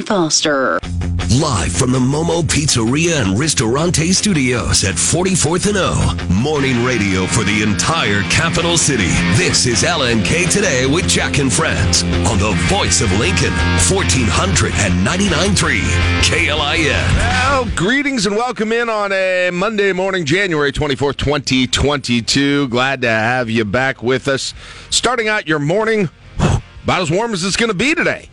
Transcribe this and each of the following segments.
Foster. Live from the Momo Pizzeria and Ristorante Studios at 44th and O. Morning radio for the entire capital city. This is LNK Today with Jack and Friends on the voice of Lincoln, 1499.3 KLIN. Well, greetings and welcome in on a Monday morning, January 24th, 2022. Glad to have you back with us. Starting out your morning, about as warm as it's going to be today.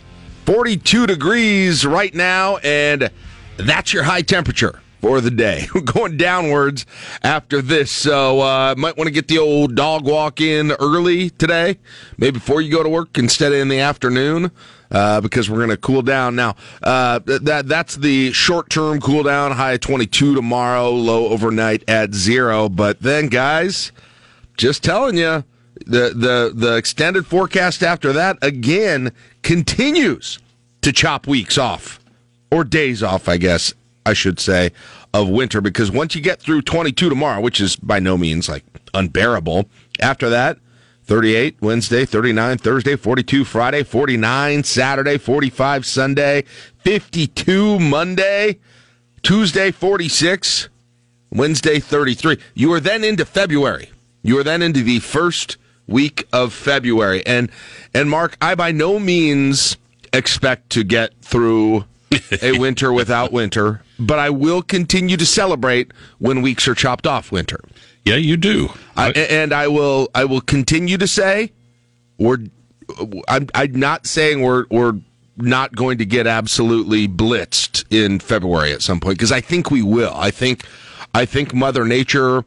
42 degrees right now, and that's your high temperature for the day. We're going downwards after this, so uh, might want to get the old dog walk in early today, maybe before you go to work instead of in the afternoon. Uh, because we're going to cool down now. Uh, that that's the short term cool down. High 22 tomorrow, low overnight at zero. But then, guys, just telling you, the the the extended forecast after that again continues to chop weeks off or days off, I guess I should say, of winter because once you get through 22 tomorrow, which is by no means like unbearable, after that 38 Wednesday, 39 Thursday, 42 Friday, 49 Saturday, 45 Sunday, 52 Monday, Tuesday 46, Wednesday 33. You are then into February. You are then into the first week of February. And and Mark, I by no means expect to get through a winter without winter, but I will continue to celebrate when weeks are chopped off winter. Yeah, you do. I, and I will I will continue to say we're I'm, I'm not saying we're we're not going to get absolutely blitzed in February at some point because I think we will. I think I think Mother Nature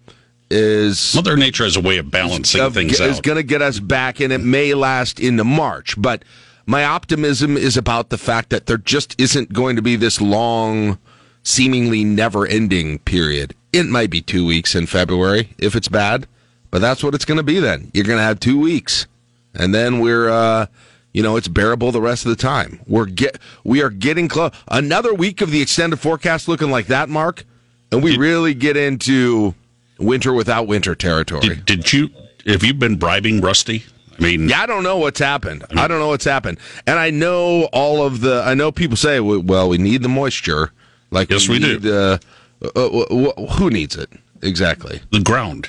is Mother Nature has a way of balancing of, things is going to get us back, and it may last into March. But my optimism is about the fact that there just isn't going to be this long, seemingly never-ending period. It might be two weeks in February if it's bad, but that's what it's going to be. Then you're going to have two weeks, and then we're. Uh, you know, it's bearable the rest of the time. We're get we are getting close. Another week of the extended forecast looking like that, Mark, and we really get into winter without winter territory. Did, did you have you been bribing Rusty? I mean, Yeah, I don't know what's happened. I don't know what's happened, and I know all of the. I know people say, "Well, we need the moisture." Like, Yes, we do. need, Uh, uh, uh, uh, who needs it exactly? the ground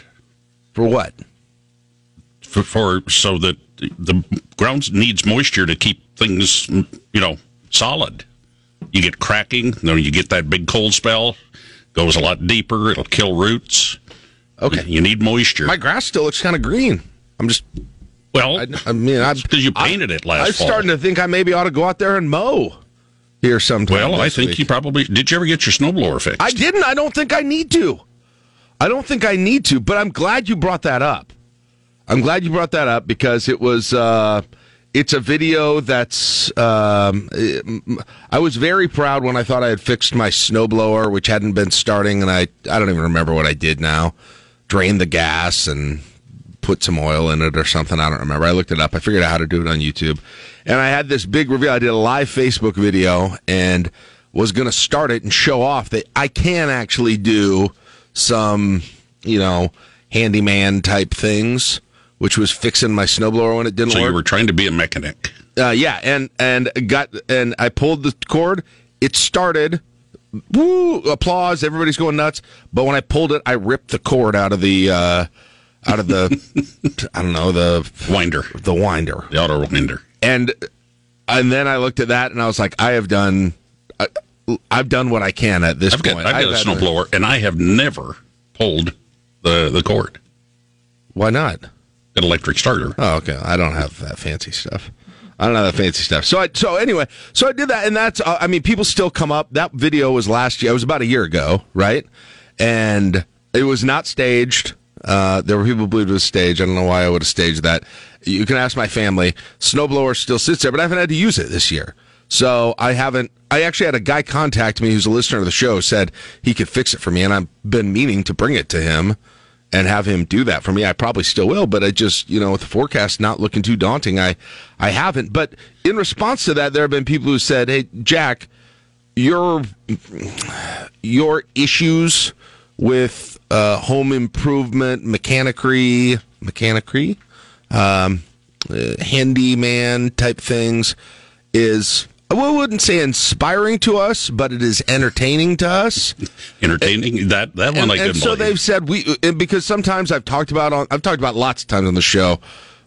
For what? for, for so that the ground needs moisture to keep things, you know, solid. You get cracking, then you get that big cold spell, goes a lot deeper. It'll kill roots. Okay, You need moisture. my grass still looks kind of green. I'm just. Well, I, I mean, because you painted it last I'm fall. starting to think I maybe ought to go out there and mow here sometime. well, I think week. you probably did. You ever get your snowblower fixed? I didn't. I don't think I need to. I don't think I need to, but I'm glad you brought that up. I'm glad you brought that up because it was uh, it's a video that's um, I was very proud when I thought I had fixed my snowblower, which hadn't been starting, and I I don't even remember what I did now. Drained the gas and put some oil in it or something. I don't remember. I looked it up. I figured out how to do it on YouTube, and I had this big reveal. I did a live Facebook video and was going to start it and show off that I can actually do some, you know, handyman type things, which was fixing my snowblower when it didn't so work. you were trying to be a mechanic. Uh, yeah, and and got and I pulled the cord. It started. Woo! Applause! Everybody's going nuts. But when I pulled it, I ripped the cord out of the uh, out of the I don't know the Winder, the winder, the auto winder. and and then I looked at that and I was like, I have done. I, I've done what I can at this I've got, point. I've got a snowblower, and I have never pulled the the cord. Why not? An electric starter. Oh, okay. I don't have that fancy stuff. I don't have that fancy stuff. So I so anyway, so I did that, and that's uh, I mean, people still come up. That video was last year. It was about a year ago, right? And it was not staged. Uh, there were people who believed it was staged. I don't know why I would have staged that. You can ask my family. Snowblower still sits there, but I haven't had to use it this year. So I haven't. I actually had a guy contact me who's a listener of the show, said he could fix it for me, and I've been meaning to bring it to him and have him do that for me. I probably still will, but I just, you know, with the forecast not looking too daunting, I, I haven't. But in response to that, there have been people who said, "Hey, Jack, your your issues with uh, home improvement, mechanicry, mechanicry, um, uh, handyman type things is I wouldn't say inspiring to us, but it is entertaining to us. Entertaining that that one and, I couldn't and so believe. they've said we because sometimes I've talked about on I've talked about lots of times on the show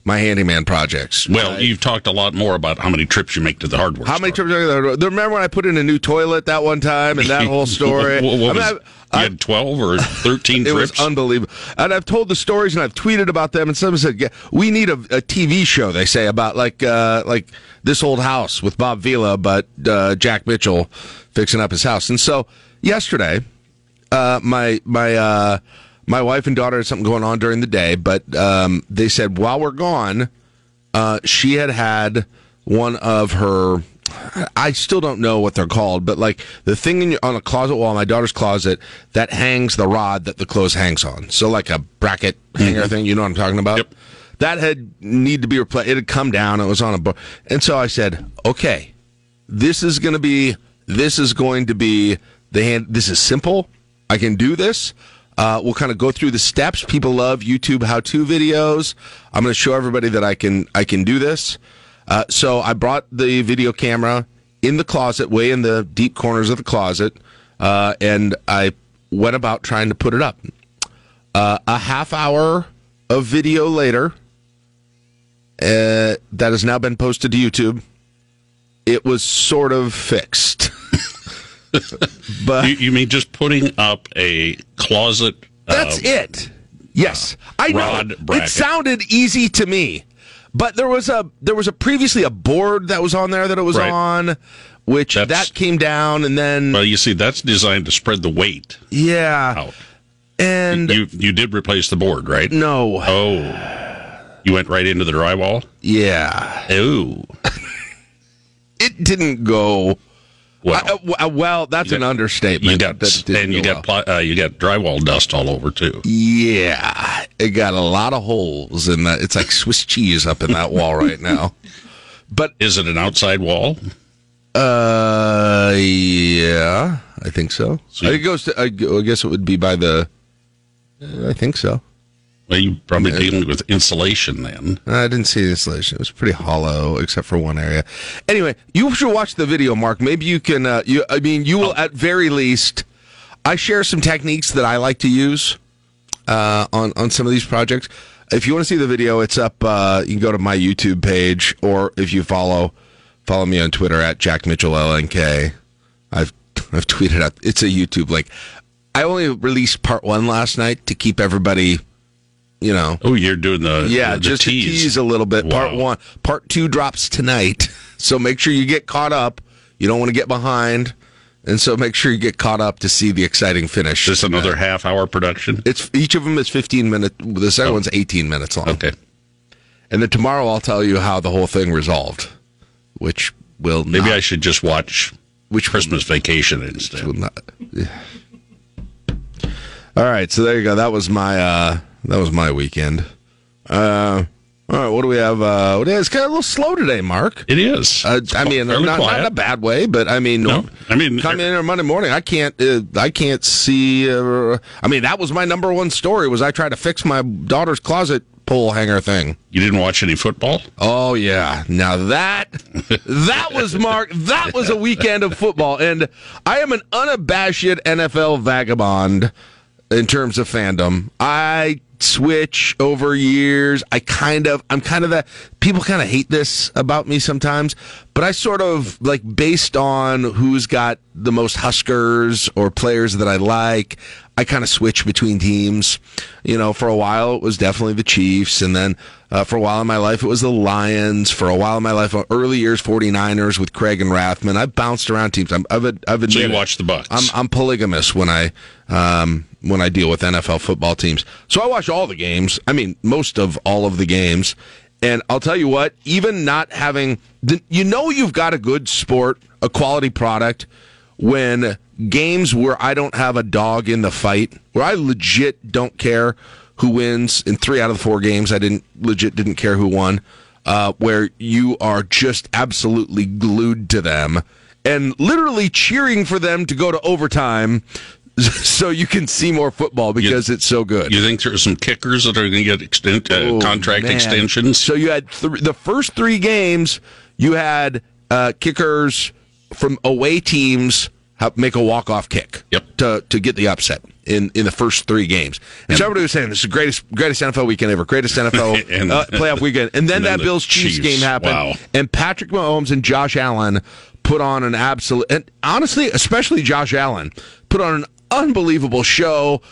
my handyman projects. Well, My- you've talked a lot more about how many trips you make to the hardware. Store. How many store. trips? Remember when I put in a new toilet that one time and that whole story? what, what I mean, was, I- you had twelve or thirteen it was trips. unbelievable. And I've told the stories and I've tweeted about them. And someone said, yeah, "We need a, a TV show." They say about like uh, like this old house with Bob Vila, but uh, Jack Mitchell fixing up his house. And so yesterday, uh, my my uh, my wife and daughter had something going on during the day, but um, they said while we're gone, uh, she had had one of her. I still don't know what they're called, but like the thing in your, on a closet wall, my daughter's closet, that hangs the rod that the clothes hangs on. So like a bracket hanger thing, you know what I'm talking about? Yep. That had need to be replaced. It had come down. It was on a board, and so I said, "Okay, this is going to be this is going to be the hand this is simple i can do this uh, we'll kind of go through the steps. People love youtube how-to videos. I'm going to show everybody that i can i can do this. Uh, so i brought the video camera in the closet way in the deep corners of the closet uh, and i went about trying to put it up. Uh, a half hour of video later uh, that has now been posted to youtube it was sort of fixed. but you, you mean just putting up a closet? that's uh, it. Yes, I know. It sounded easy to me, but there was a there was a previously a board that was on there that it was Right. on, which That's- that came down and then Well, you see, that's designed to spread the weight yeah, out. and You you did replace the board, right? no, Oh, you went right into the drywall. yeah, Oh, it didn't go. Well, I- uh, uh, well, that's an got- understatement. you got That and you go got well. uh, you got drywall dust all over too. Yeah, it got a lot of holes in that. It's like Swiss cheese up in that wall right now. But Is it an outside wall? uh, yeah, I think so. So I it goes to. I, I guess it would be by the. uh, I think so. Well, you probably dealing with insulation then. I didn't see the installation. It was pretty hollow, except for one area. Anyway, you should watch the video, Mark. Maybe you can. Uh, you, I mean, you will at very least. I share some techniques that I like to use uh, on on some of these projects. If you want to see the video, it's up. Uh, you can go to my YouTube page, or if you follow follow me on Twitter at Jack Mitchell LNK. I've I've tweeted out. It's a YouTube link. I only released part one last night to keep everybody, you know, Oh, you're doing the yeah, the just tease. to tease a little bit. Part one, part two drops tonight, so make sure you get caught up. You don't want to get behind, and so make sure you get caught up to see the exciting finish. Is this another half hour production? It's each of them is fifteen minutes. The second Oh. one's eighteen minutes long. Okay. and then tomorrow I'll tell you how the whole thing resolved, which will Maybe not, I should just watch which Christmas Vacation instead. will not. All right, so there you go. That was my uh, that was my weekend. Uh, all right, what do we have? Uh, it's kind of a little slow today, Mark. It is. Uh, I mean, not, not in a bad way, but I mean, No, I mean, come in on Monday morning. I can't. Uh, I can't see. Uh, I mean, that was my number one story. Was I tried to fix my daughter's closet pole hanger thing? You didn't watch any football? Oh yeah. Now that that was Mark. That was a weekend of football, and I am an unabashed NFL vagabond in terms of fandom. I switch over years. I kind of, I'm kind of that. People kind of hate this about me sometimes, but I sort of like based on who's got the most Huskers or players that I like. I kind of switch between teams. You know, for a while it was definitely the Chiefs, and then uh, for a while in my life it was the Lions. For a while in my life, early years 49ers with Craig and Rathman. I've bounced around teams. I'm, I've, I've admitted So you watch the Bucks? I'm, I'm polygamous when I um, when I deal with NFL football teams. So I watch all the games. I mean, most of all of the games. And I'll tell you what, even not having, the, you know, you've got a good sport, a quality product, when games where I don't have a dog in the fight, where I legit don't care who wins. In three out of the four games, I didn't legit didn't care who won. Uh, where you are just absolutely glued to them and literally cheering for them to go to overtime so you can see more football because it's so good. You think there's some kickers that are going to get extent, uh, Oh, contract man. extensions? So you had th- the first three games, you had uh, kickers from away teams make a walk off kick Yep. to to get the upset in, in the first three games. And so everybody was saying this is the greatest greatest NFL weekend ever, greatest NFL And- uh, playoff weekend. And then and that Bills Chiefs Chiefs. game happened, Wow. and Patrick Mahomes and Josh Allen put on an absolute, and honestly, especially Josh Allen, put on an unbelievable show.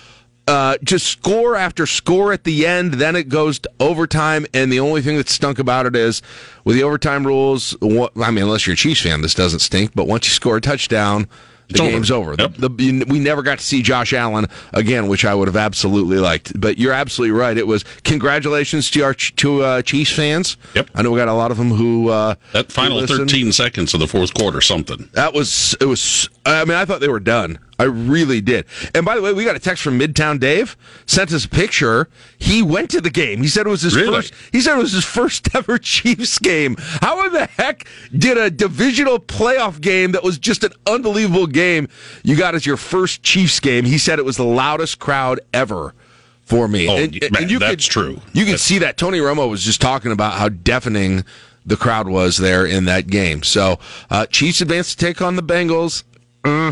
Uh, just score after score at the end. Then it goes to overtime, and the only thing that stunk about it is with the overtime rules. What, I mean, unless you're a Chiefs fan, this doesn't stink. But once you score a touchdown, the It's game's over. Yep. The, the, we never got to see Josh Allen again, which I would have absolutely liked. But you're absolutely right. It was congratulations to our to uh, Chiefs fans. Yep. I know we got a lot of them who uh, That final who 13 seconds of the fourth quarter, something. That was it was. I mean, I thought they were done. I really did. And by the way, we got a text from Midtown Dave sent us a picture. He went to the game. He said it was his Really? first. He said it was his first ever Chiefs game. How in the heck did a divisional playoff game that was just an unbelievable game you got as your first Chiefs game? He said it was the loudest crowd ever for me. Oh, man, that's true. You could That's- see that Tony Romo was just talking about how deafening the crowd was there in that game. So uh, Chiefs advance to take on the Bengals uh,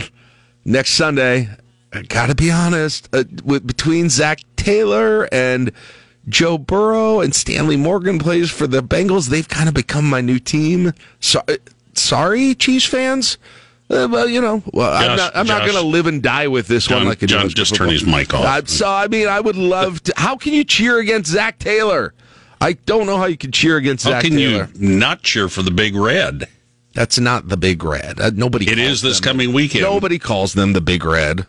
next Sunday. I gotta be honest, uh, with, between Zac Taylor and Joe Burrow and Stanley Morgan plays for the Bengals, they've kind of become my new team. So, uh, sorry, Chiefs fans. Uh, well, you know, well, I'm not. I'm not going to live and die with this one John- like I do John, just football. turn his mic off. Uh, so, I mean, I would love to. How can you cheer against Zac Taylor? I don't know how you can cheer against How Zac can Taylor. you not cheer for the big red? That's not the Big Red. Uh, nobody. It is this them- coming weekend. Nobody calls them the Big Red.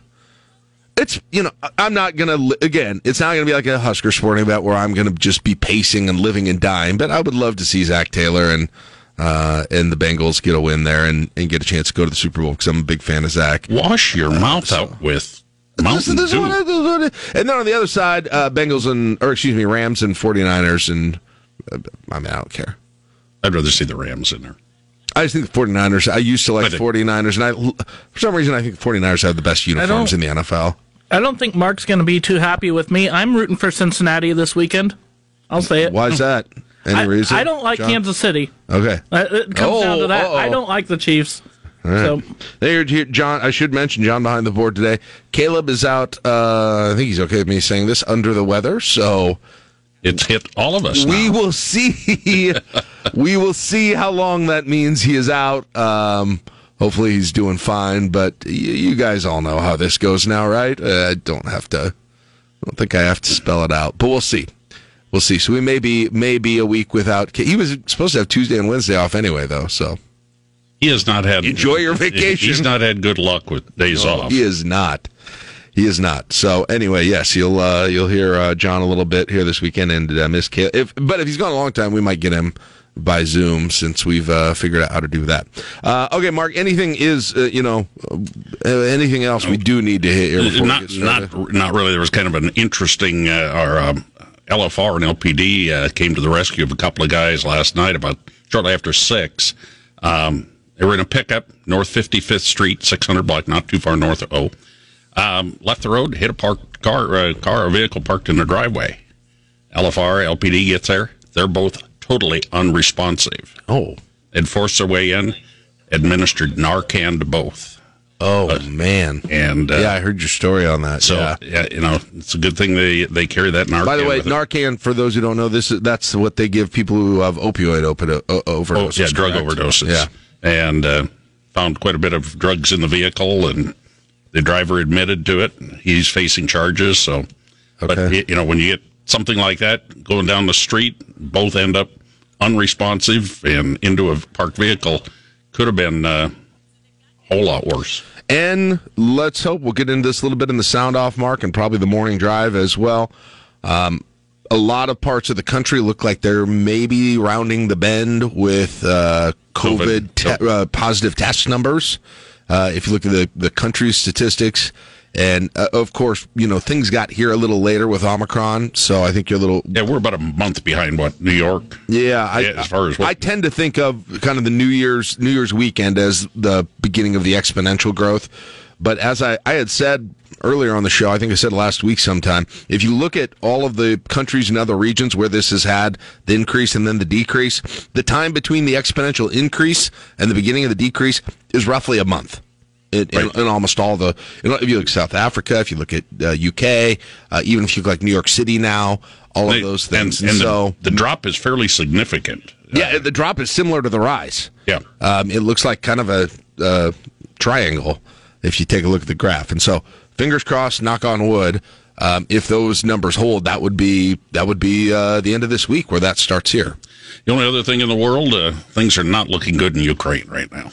It's you know I'm not gonna again. It's not gonna be like a Husker sporting event where I'm gonna just be pacing and living and dying. But I would love to see Zac Taylor and uh, and the Bengals get a win there and, and get a chance to go to the Super Bowl because I'm a big fan of Zac. Wash your mouth out with Mountain this is Dew. what I- this I- and then on the other side, uh, Bengals and or excuse me, Rams and 49ers and uh, I mean I don't care. I'd rather see the Rams in there. I just think the 49ers. I used to like But the 49ers, and I for some reason I think the 49ers have the best uniforms in the NFL. I don't think Mark's going to be too happy with me. I'm rooting for Cincinnati this weekend. I'll say it. Why is that? Any I, reason? I don't like John? Kansas City. Okay. Uh, It comes Oh, down to that. uh-oh. I don't like the Chiefs. So There, here, John. I should mention John behind the board today. Caleb is out. Uh, I think he's okay with me saying this under the weather. So It's hit all of us we now. will see. we will see how long that means he is out. Um, hopefully he's doing fine. But y- you guys all know how this goes now, right? Uh, I don't have to. I don't think I have to spell it out, but we'll see. We'll see. So we may be maybe a week without. He was supposed to have Tuesday and Wednesday off anyway, though. So He has not had Enjoy your vacation. He's not had good luck with days off. He is not. He is not. So anyway, yes, you'll uh, you'll hear uh, John a little bit here this weekend, and uh, Miss Caleb. If but if he's gone a long time, we might get him by Zoom since we've uh, figured out how to do that. Uh, okay, Mark. Anything is uh, you know uh, anything else we do need to hit here before we not not not really. There was kind of an interesting uh, our um, LFR and LPD uh, came to the rescue of a couple of guys last night about shortly after six. Um, they were in a pickup, North Fifty Fifth Street, six hundred block, not too far north of O. Um, left the road, hit a parked car, uh, car a vehicle parked in the driveway. LFR, LPD gets there. They're both totally unresponsive. oh They'd forced their way in, administered Narcan to both, oh man. and uh, yeah, I heard your story on that. so yeah. yeah. you know, it's a good thing they they carry that Narcan. By the way, with it. Narcan, for those who don't know, this is that's what they give people who have opioid opi- o- oh, overdoses. yeah, drug correct? overdoses. Yeah. and uh, found quite a bit of drugs in the vehicle, and the driver admitted to it. He's facing charges. So, but Okay. you know, when you get something like that going down the street, both end up unresponsive and into a parked vehicle, could have been uh, a whole lot worse. And let's hope we'll get into this a little bit in the sound off mark and probably the morning drive as well. Um, a lot of parts of the country look like they're maybe rounding the bend with uh, COVID, COVID. te- uh, positive test numbers. Uh, if you look at the, the country's statistics, and uh, of course, you know, things got here a little later with Omicron. So I think you're a little Yeah, we're about a month behind what New York. yeah, I, as far as what- I tend to think of kind of the New Year's New Year's weekend as the beginning of the exponential growth. But as I, I had said earlier on the show, I think I said last week sometime, if you look at all of the countries and other regions where this has had the increase and then the decrease, the time between the exponential increase and the beginning of the decrease is roughly a month. It, Right. in, in almost all the, if you look at South Africa, if you look at uh, UK, uh, even if you look like New York City now, all of those things. And, and so, the, the drop is fairly significant. yeah, the drop is similar to the rise. Yeah. Um, it looks like kind of a uh, triangle if you take a look at the graph. And so, fingers crossed, knock on wood. Um, if those numbers hold, that would be that would be uh, the end of this week where that starts here. The only other thing in the world, uh, things are not looking good in Ukraine right now.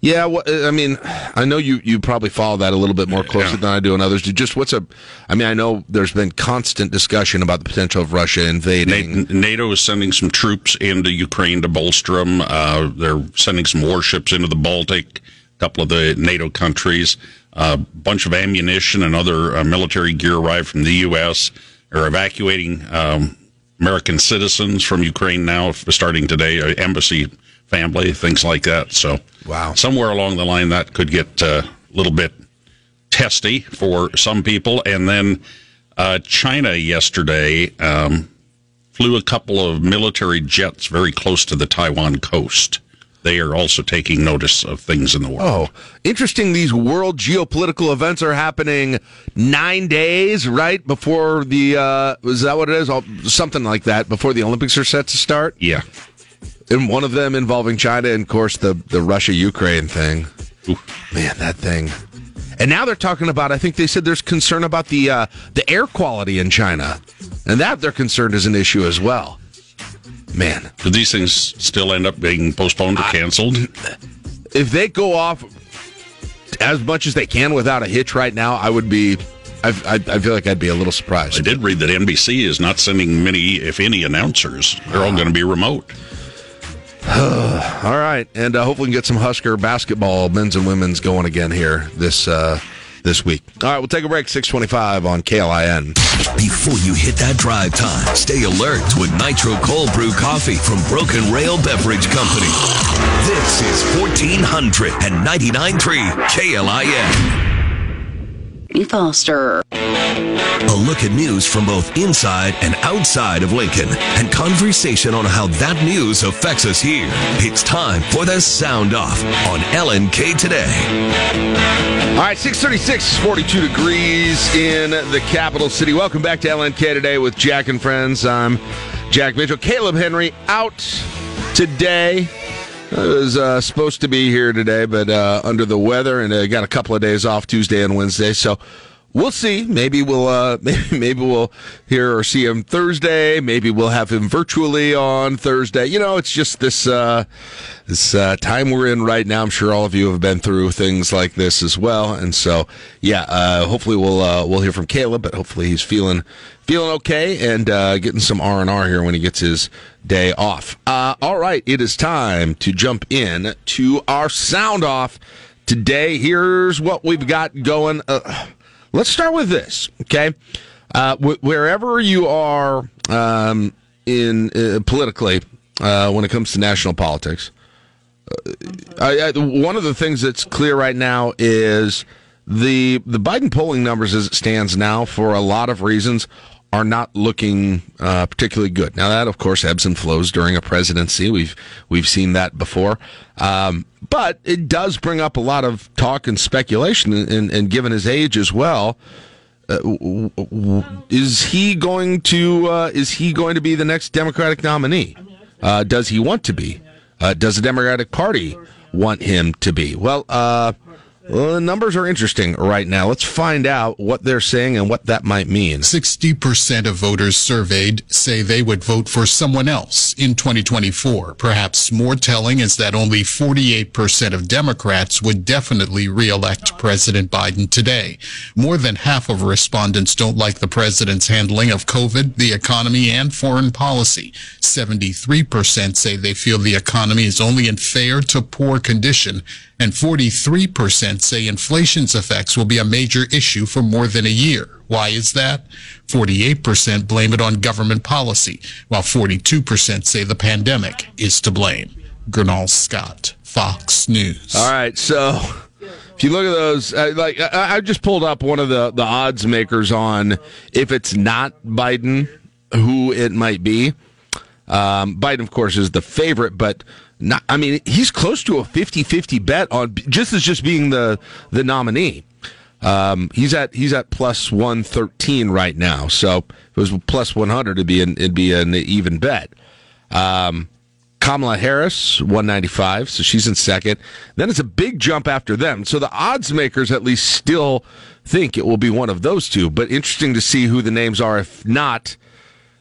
Yeah, well, I mean, I know you, you probably follow that a little bit more closely Yeah. than I do and others do. Just what's a, I mean, I know there's been constant discussion about the potential of Russia invading. Na- NATO is sending some troops into Ukraine to bolster them. Uh, they're sending some warships into the Baltic, a couple of the NATO countries. A bunch of ammunition and other uh, military gear arrived from the U.S. Are evacuating um, American citizens from Ukraine now, starting today. Uh, embassy family, things like that. So, Wow. somewhere along the line, that could get uh, a little bit testy for some people. And then uh, China yesterday um, flew a couple of military jets very close to the Taiwan coast. They are also taking notice of things in the world. Oh, interesting. These world geopolitical events are happening nine days right before the, uh, is that what it is? Oh, Something like that before the Olympics are set to start. Yeah. And one of them involving China and, of course, the, the Russia Ukraine thing. Man, that thing. And now they're talking about. I think they said there's concern about the uh, the air quality in China, and that they're concerned is an issue as well. Man, Do these things still end up being postponed or canceled? if they go off as much as they can without a hitch right now, I would be. I, I, I feel like I'd be a little surprised. I did read that NBC is not sending many, if any, announcers. They're all going to be remote. All right, and uh, hopefully we can get some Husker basketball, men's and women's, going again here this uh, this week. All right, we'll take a break. Six twenty-five on KLIN. Before you hit that drive time, stay alert with Nitro Cold Brew Coffee from Broken Rail Beverage Company. This is 1499.3 KLIN. Foster. A look at news from both inside and outside of Lincoln and conversation on how that news affects us here. It's time for the Sound Off on LNK Today. All right, 636, 42 degrees in the capital city. Welcome back to LNK today with Jack and Friends. I'm Jack Mitchell. Caleb Henry out today. I was uh, supposed to be here today, but uh, under the weather, and uh, got a couple of days off Tuesday and Wednesday. So we'll see. Maybe we'll uh, maybe, maybe we'll hear or see him Thursday. Maybe we'll have him virtually on Thursday. You know, it's just this uh, this uh, time we're in right now. I'm sure all of you have been through things like this as well, and so yeah. Uh, hopefully we'll uh, we'll hear from Caleb, but hopefully he's feeling feeling okay and uh, getting some R and R here when he gets his day off. All right, it is time to jump in to our sound off today. Here's what we've got going. Uh, let's start with this, okay? Uh, wh- wherever you are um, in uh, politically, uh, when it comes to national politics, I, I, one of the things that's clear right now is the the Biden polling numbers, as it stands now, for a lot of reasons, are not looking uh, particularly good. Now, that of course ebbs and flows during a presidency. We've we've seen that before, um, but it does bring up a lot of talk and speculation. And, and given his age as well, uh, w- w- is he going to uh, is he going to be the next Democratic nominee? Uh, does he want to be? Uh, does the Democratic Party want him to be? Well, uh, well, the numbers are interesting right now. Let's find out what they're saying and what that might mean. 60% of voters surveyed say they would vote for someone else in 2024. Perhaps more telling is that only 48% of Democrats would definitely reelect President Biden today. More than half of respondents don't like the president's handling of COVID, the economy, and foreign policy. 73% say they feel the economy is only in fair to poor condition, and 43% say inflation's effects will be a major issue for more than a year. Why is that? 48% blame it on government policy, while 42% say the pandemic is to blame. Gurnal Scott, Fox News. All right, so if you look at those, uh, like I, I just pulled up one of the the odds makers on if it's not Biden, who it might be. Um, Biden, of course, is the favorite, but not, I mean, he's close to a 50-50 bet on just as just being the the nominee. Um, he's at he's at plus one thirteen right now. So if it was plus one hundred, it'd be an it'd be an even bet. Um, Kamala Harris, 195, so she's in second. Then it's a big jump after them. So the odds makers at least still think it will be one of those two. But interesting to see who the names are. If not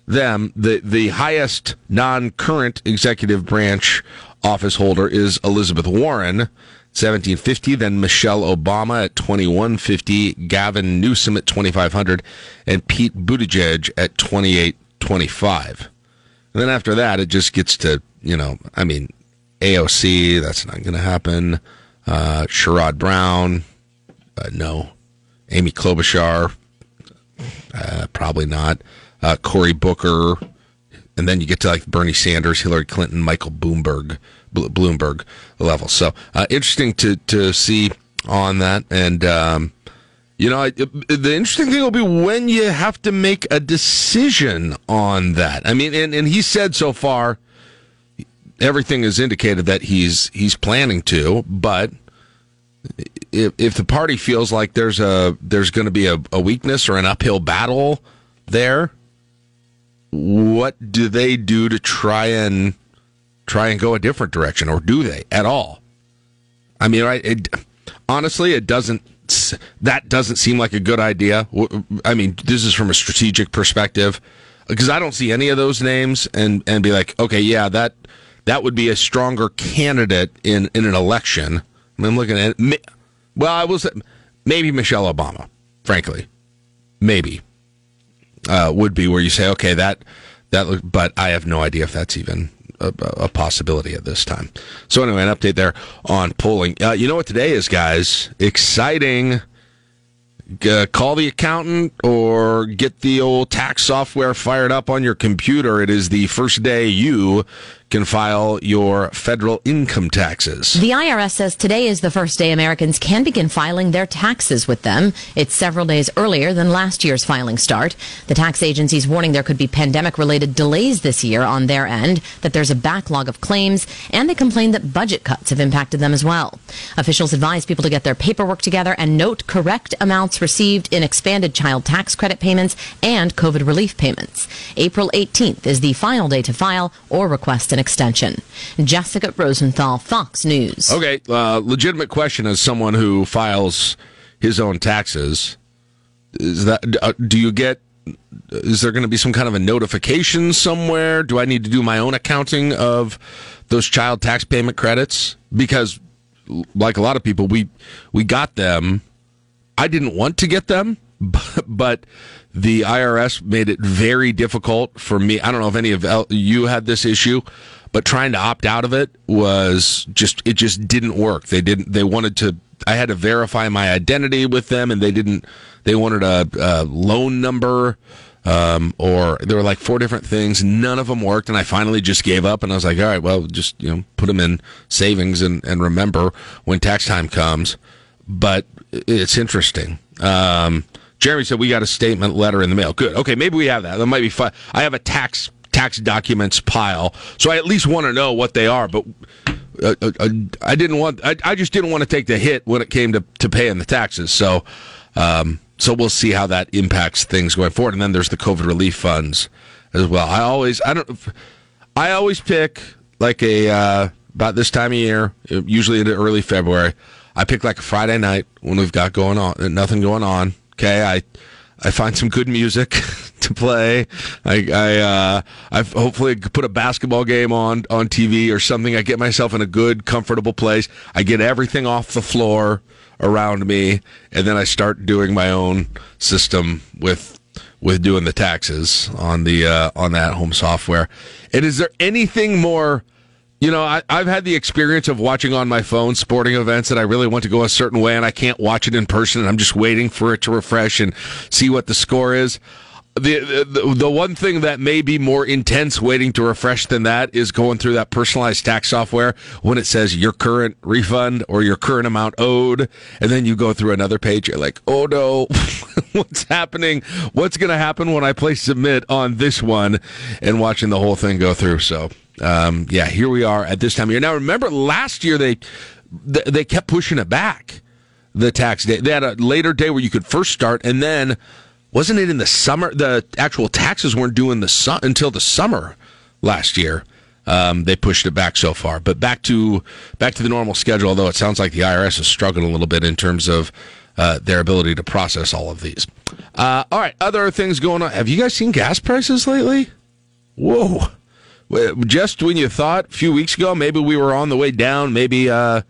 them, the the highest non-current executive branch office holder is Elizabeth Warren. 1750, then Michelle Obama at 2150, Gavin Newsom at 2500, and Pete Buttigieg at 2825. And then after that, it just gets to, you know, I mean, AOC, that's not going to happen. Uh, Sherrod Brown, uh, no. Amy Klobuchar, uh, probably not. Uh, Cory Booker, and then you get to like Bernie Sanders, Hillary Clinton, Michael Bloomberg, Bloomberg level. So uh, interesting to to see on that, and um, you know, the interesting thing will be when you have to make a decision on that. I mean, and, and he said so far, everything has indicated that he's he's planning to, but if, if the party feels like there's a there's going to be a, a weakness or an uphill battle there, what do they do to try and try and go a different direction, or do they at all? I mean? It, honestly, it doesn't. That doesn't seem like a good idea. I mean, this is from a strategic perspective because I don't see any of those names and and be like, okay, yeah, that that would be a stronger candidate in in an election. I'm looking at well, I was maybe Michelle Obama, frankly, maybe uh, would be where you say, okay, that that, look, but I have no idea if that's even a, a, possibility at this time. So anyway, an update there on polling. Uh, you know what today is, guys? Exciting. Uh, call the accountant or get the old tax software fired up on your computer. It is the first day you can file your federal income taxes. The IRS says today is the first day Americans can begin filing their taxes with them. It's several days earlier than last year's filing start. The tax agency's warning there could be pandemic related delays this year on their end, that there's a backlog of claims, and they complain that budget cuts have impacted them as well. Officials advise people to get their paperwork together and note correct amounts received in expanded child tax credit payments and COVID relief payments. April 18th is the final day to file or request an extension. Jessica Rosenthal, Fox News. Okay, uh, legitimate question as someone who files his own taxes. Is that uh, do you get? Is there going to be some kind of a notification somewhere? Do I need to do my own accounting of those child tax payment credits? Because, like a lot of people, we we got them. I didn't want to get them, but, but the IRS made it very difficult for me. I don't know if any of you had this issue, but trying to opt out of it was just it just didn't work. They didn't. They wanted to. I had to verify my identity with them, and they didn't. They wanted a, a loan number, um, or there were like four different things. None of them worked, and I finally just gave up. And I was like, all right, well, just you know, put them in savings and and remember when tax time comes. But it's interesting. Um, Jeremy said we got a statement letter in the mail. Good. Okay, maybe we have that. That might be fun. I have a tax tax documents pile, so I at least want to know what they are. But uh, uh, uh, I didn't want. I, I, just didn't want to take the hit when it came to to paying the taxes. So, um, so we'll see how that impacts things going forward. And then there's the COVID relief funds as well. I always I don't. I always pick like a uh, about this time of year, usually into early February. I pick like a Friday night when we've got going on, nothing going on Okay, I I find some good music to play. I I uh, I hopefully put a basketball game on on TV or something. I get myself in a good, comfortable place. I get everything off the floor around me, and then I start doing my own system with with doing the taxes on the uh, on that home software. And is there anything more you know, I, have had the experience of watching on my phone sporting events that I really want to go a certain way and I can't watch it in person and I'm just waiting for it to refresh and see what the score is. The, the the one thing that may be more intense waiting to refresh than that is going through that personalized tax software when it says your current refund or your current amount owed, and then you go through another page. You're like, oh no, what's happening? What's going to happen when I place submit on this one? And watching the whole thing go through. So um, yeah, here we are at this time of year. Now remember, last year they they kept pushing it back. The tax day. They had a later day where you could first start, and then wasn't it in the summer? The actual taxes weren't due in the su- until the summer last year. Um, they pushed it back so far, but back to back to the normal schedule. Although it sounds like the IRS is struggling a little bit in terms of uh, their ability to process all of these. Uh, all right, other things going on. Have you guys seen gas prices lately? Whoa! Just when you thought a few weeks ago maybe we were on the way down, maybe uh,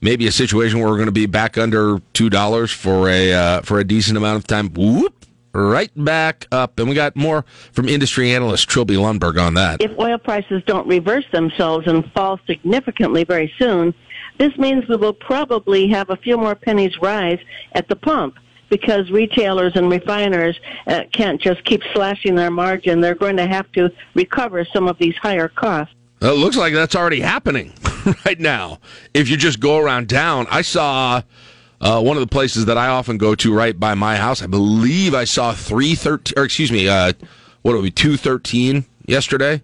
maybe a situation where we're going to be back under two dollars for a uh, for a decent amount of time. Whoop! Right back up. And we got more from industry analyst Trilby Lundberg on that. If oil prices don't reverse themselves and fall significantly very soon, this means we will probably have a few more pennies rise at the pump because retailers and refiners uh, can't just keep slashing their margin. They're going to have to recover some of these higher costs. It looks like that's already happening right now. If you just go around down, I saw uh, one of the places that I often go to right by my house. I believe I saw three thirteen, or excuse me, uh, what would be two thirteen yesterday.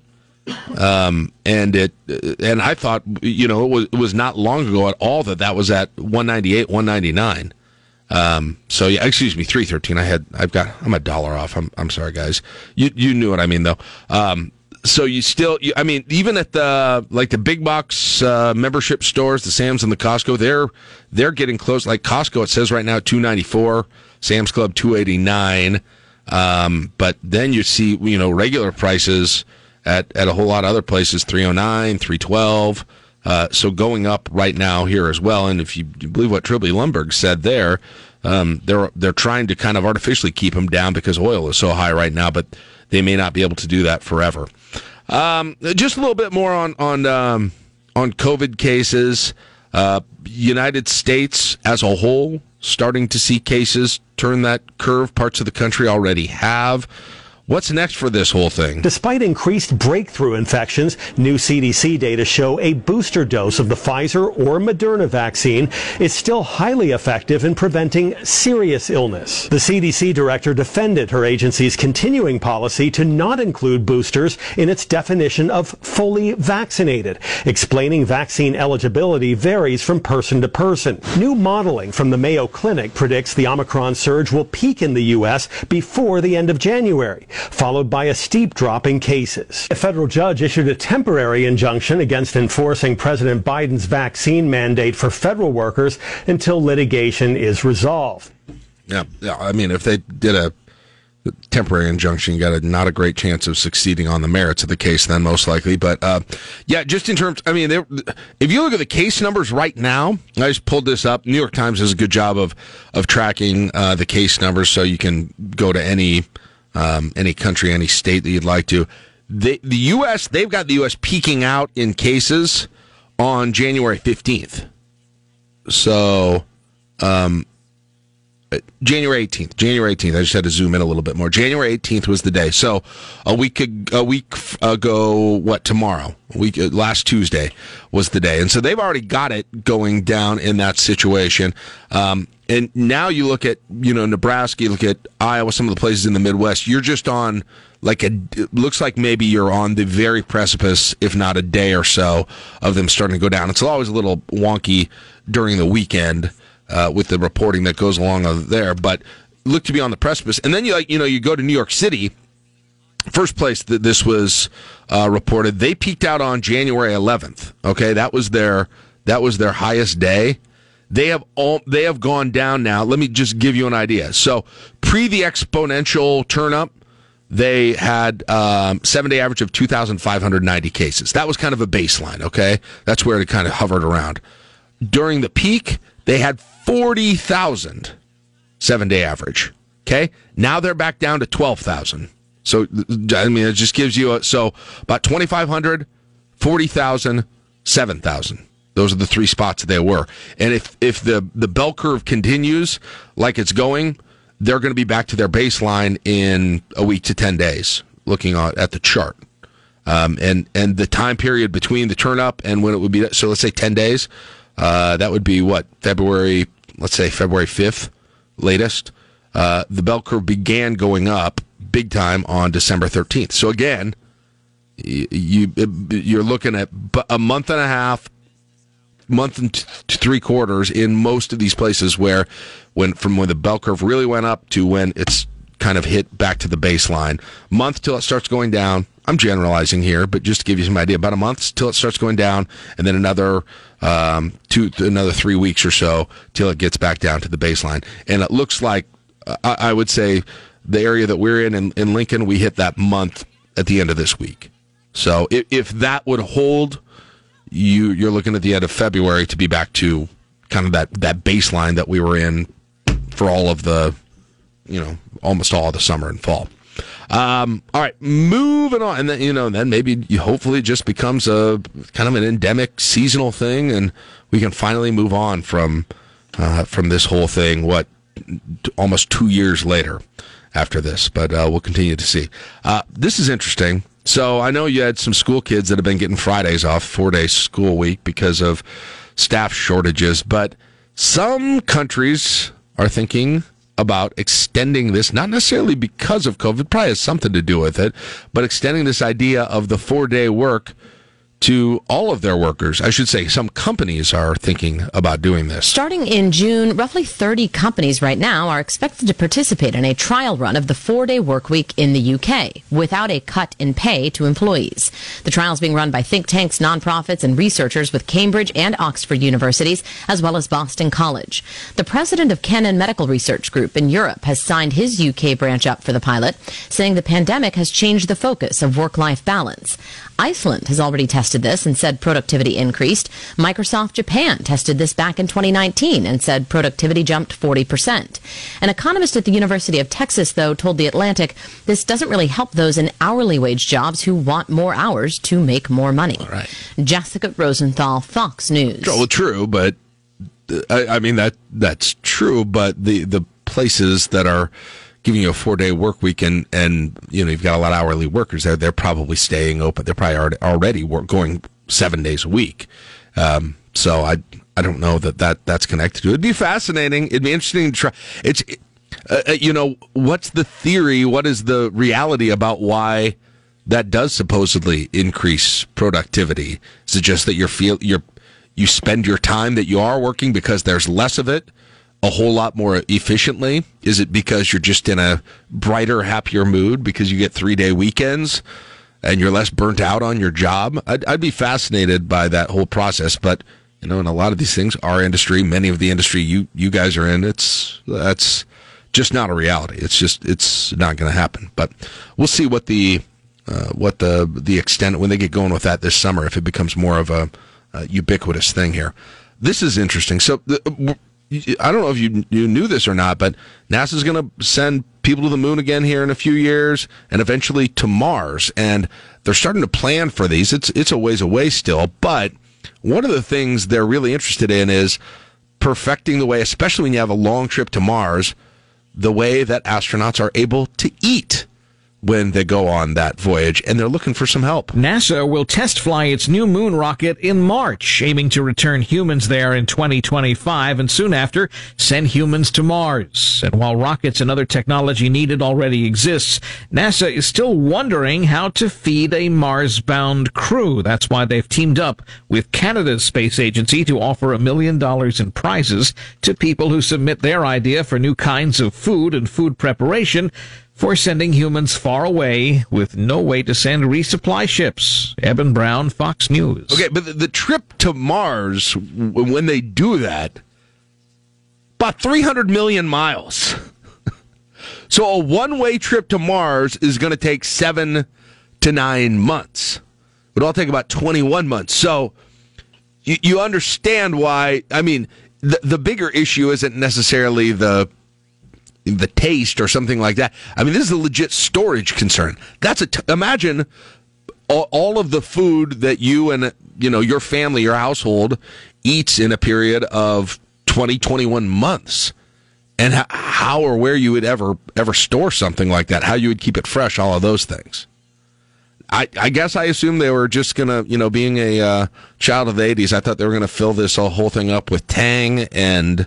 Um, and it, and I thought, you know, it was, it was not long ago at all that that was at 198, 199. Um, so yeah, excuse me, 313. I had, I've got, I'm a dollar off. I'm, I'm sorry guys. You, you knew what I mean though. Um, so you still, you, I mean, even at the like the big box uh, membership stores, the Sam's and the Costco, they're they're getting close. Like Costco, it says right now two ninety four, Sam's Club two eighty nine. Um, but then you see, you know, regular prices at at a whole lot of other places 309, 312. Uh, so going up right now here as well. And if you believe what Trilby Lundberg said there, um, they're they're trying to kind of artificially keep them down because oil is so high right now, but they may not be able to do that forever. Um, just a little bit more on on um, on COVID cases. Uh, United States as a whole starting to see cases turn that curve. Parts of the country already have. What's next for this whole thing? Despite increased breakthrough infections, new CDC data show a booster dose of the Pfizer or Moderna vaccine is still highly effective in preventing serious illness. The CDC director defended her agency's continuing policy to not include boosters in its definition of fully vaccinated, explaining vaccine eligibility varies from person to person. New modeling from the Mayo Clinic predicts the Omicron surge will peak in the U.S. before the end of January followed by a steep drop in cases. A federal judge issued a temporary injunction against enforcing President Biden's vaccine mandate for federal workers until litigation is resolved. Yeah, yeah. I mean, if they did a temporary injunction, you got a not a great chance of succeeding on the merits of the case, then most likely. But uh, yeah, just in terms, I mean, if you look at the case numbers right now, I just pulled this up. New York Times does a good job of of tracking uh, the case numbers, so you can go to any um, any country, any state that you'd like to. The, the U.S., they've got the U.S. peaking out in cases on January 15th. So, um, January 18th. January 18th. I just had to zoom in a little bit more. January 18th was the day. So a week a week ago, what tomorrow? A week uh, last Tuesday was the day, and so they've already got it going down in that situation. Um, and now you look at you know Nebraska, you look at Iowa, some of the places in the Midwest. You're just on like a looks like maybe you're on the very precipice, if not a day or so, of them starting to go down. It's always a little wonky during the weekend uh, with the reporting that goes along there, but look to be on the precipice. And then you like you know you go to New York City. First place that this was uh, reported, they peaked out on January 11th. Okay, that was their that was their highest day. They have all they have gone down now. Let me just give you an idea. So pre the exponential turn up, they had um, seven day average of 2,590 cases. That was kind of a baseline. Okay, that's where it kind of hovered around. During the peak, they had 40,000 seven day average. Okay. Now they're back down to 12,000. So, I mean, it just gives you a, so about 2,500, 40,000, 7,000. Those are the three spots they were. And if, if the, the bell curve continues like it's going, they're going to be back to their baseline in a week to 10 days, looking at the chart. Um, and, and the time period between the turn up and when it would be, so let's say 10 days, uh, that would be what, February, let's say February 5th, latest. Uh, the bell curve began going up big time on December 13th. So again, you, you're looking at a month and a half month and three quarters in most of these places where when from when the bell curve really went up to when it's kind of hit back to the baseline month till it starts going down i'm generalizing here but just to give you some idea about a month till it starts going down and then another um, two another three weeks or so till it gets back down to the baseline and it looks like i, I would say the area that we're in, in in lincoln we hit that month at the end of this week so if, if that would hold you you're looking at the end of February to be back to kind of that that baseline that we were in for all of the you know almost all of the summer and fall. Um, all right, moving on, and then you know, then maybe you hopefully it just becomes a kind of an endemic seasonal thing, and we can finally move on from uh, from this whole thing. What almost two years later after this, but uh, we'll continue to see. Uh, this is interesting. So I know you had some school kids that have been getting Fridays off, four day school week because of staff shortages, but some countries are thinking about extending this, not necessarily because of COVID, probably has something to do with it, but extending this idea of the four day work to all of their workers. I should say some companies are thinking about doing this. Starting in June, roughly 30 companies right now are expected to participate in a trial run of the four day work week in the UK without a cut in pay to employees. The trial is being run by think tanks, nonprofits, and researchers with Cambridge and Oxford universities, as well as Boston College. The president of Canon Medical Research Group in Europe has signed his UK branch up for the pilot, saying the pandemic has changed the focus of work life balance. Iceland has already tested this and said productivity increased. Microsoft Japan tested this back in 2019 and said productivity jumped 40%. An economist at the University of Texas, though, told The Atlantic this doesn't really help those in hourly wage jobs who want more hours to make more money. All right. Jessica Rosenthal, Fox News. Well, true, but uh, I, I mean that that's true, but the the places that are giving you a four day work week and, and, you know, you've got a lot of hourly workers there, they're probably staying open. They're probably already, work, going seven days a week. Um, so I, I don't know that, that that's connected to it. It'd be fascinating. It'd be interesting to try. It's, uh, uh, you know, what's the theory? What is the reality about why that does supposedly increase productivity? Is it just that you're feel, you're, you spend your time that you are working because there's less of it? A whole lot more efficiently? Is it because you're just in a brighter, happier mood because you get three day weekends and you're less burnt out on your job? I'd, I'd, be fascinated by that whole process. But, you know, in a lot of these things, our industry, many of the industry you, you guys are in, it's, that's just not a reality. It's just, it's not going to happen. But we'll see what the, uh, what the, the extent, when they get going with that this summer, if it becomes more of a, ubiquitous thing here. This is interesting. So, the, I don't know if you you knew this or not, but NASA's going to send people to the moon again here in a few years, and eventually to Mars. And they're starting to plan for these. It's it's a ways away still, but one of the things they're really interested in is perfecting the way, especially when you have a long trip to Mars, the way that astronauts are able to eat when they go on that voyage, and they're looking for some help. NASA will test fly its new moon rocket in March, aiming to return humans there in 2025, and soon after, send humans to Mars. And while rockets and other technology needed already exists, NASA is still wondering how to feed a Mars-bound crew. That's why they've teamed up with Canada's space agency to offer a million dollars in prizes to people who submit their idea for new kinds of food and food preparation for sending humans far away with no way to send resupply ships. Eben Brown, Fox News. Okay, but the, the trip to Mars, when they do that, about 300 million miles. so a one way trip to Mars is going to take seven to nine months. It all take about 21 months. So you, you understand why, I mean, the, the bigger issue isn't necessarily the the taste or something like that. I mean, this is a legit storage concern. That's a t- imagine all, all of the food that you and you know your family, your household eats in a period of 20, 21 months. and h- how or where you would ever ever store something like that, how you would keep it fresh, all of those things. I, I guess I assumed they were just gonna, you know, being a uh, child of the '80s, I thought they were gonna fill this whole thing up with Tang and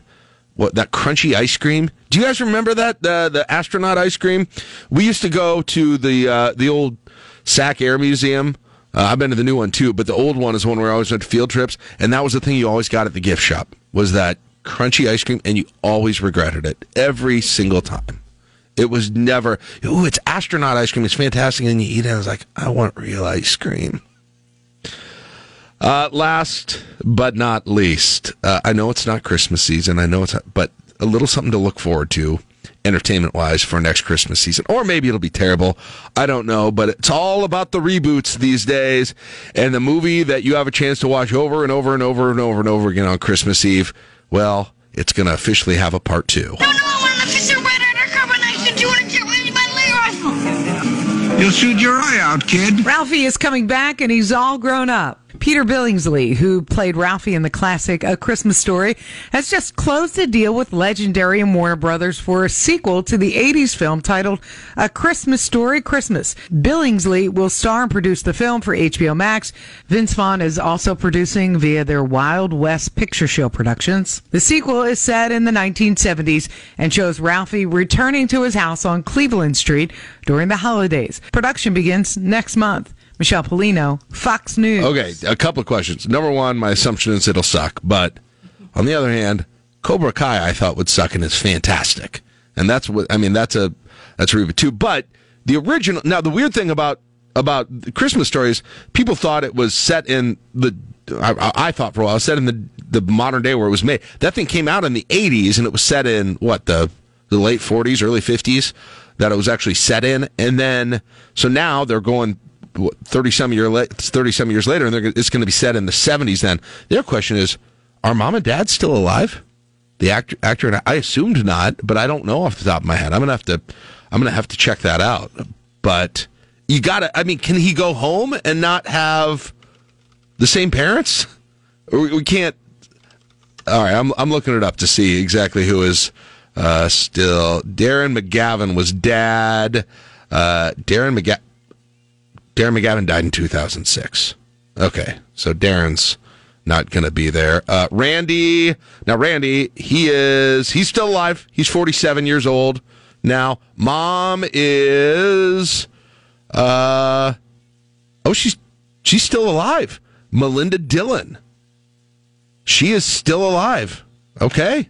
what that crunchy ice cream. Do you guys remember that the the astronaut ice cream? We used to go to the uh, the old Sac Air Museum. Uh, I've been to the new one too, but the old one is one where I always went field trips, and that was the thing you always got at the gift shop was that crunchy ice cream, and you always regretted it every single time. It was never, ooh, it's astronaut ice cream. It's fantastic. And you eat it. I was like, I want real ice cream. Uh, last but not least, uh, I know it's not Christmas season. I know it's, but a little something to look forward to entertainment wise for next Christmas season. Or maybe it'll be terrible. I don't know, but it's all about the reboots these days. And the movie that you have a chance to watch over and over and over and over and over again on Christmas Eve, well, it's going to officially have a part two. No, no, I want an official red undercover knife to do it and get ready my laser rifle. You'll shoot your eye out, kid. Ralphie is coming back and he's all grown up. Peter Billingsley, who played Ralphie in the classic A Christmas Story, has just closed a deal with Legendary and Warner Brothers for a sequel to the 80s film titled A Christmas Story Christmas. Billingsley will star and produce the film for HBO Max. Vince Vaughn is also producing via their Wild West Picture Show productions. The sequel is set in the 1970s and shows Ralphie returning to his house on Cleveland Street during the holidays. Production begins next month. Michelle Polino, Fox News. Okay, a couple of questions. Number one, my assumption is it'll suck, but on the other hand, Cobra Kai I thought would suck and is fantastic, and that's what I mean. That's a that's a reboot too. But the original. Now the weird thing about about the Christmas stories, people thought it was set in the. I, I thought for a while, it was set in the the modern day where it was made. That thing came out in the '80s, and it was set in what the the late '40s, early '50s. That it was actually set in, and then so now they're going thirty some year thirty some years later, and it's going to be set in the seventies. Then their question is: Are mom and dad still alive? The actor, actor, and I assumed not, but I don't know off the top of my head. I'm gonna have to, I'm gonna have to check that out. But you gotta, I mean, can he go home and not have the same parents? We, we can't. All right, I'm I'm looking it up to see exactly who is uh, still. Darren McGavin was dad. Uh, Darren McGavin. Darren McGavin died in 2006. Okay, so Darren's not going to be there. Uh, Randy, now Randy, he is he's still alive. He's 47 years old now. Mom is, uh, oh she's she's still alive. Melinda Dillon, she is still alive. Okay,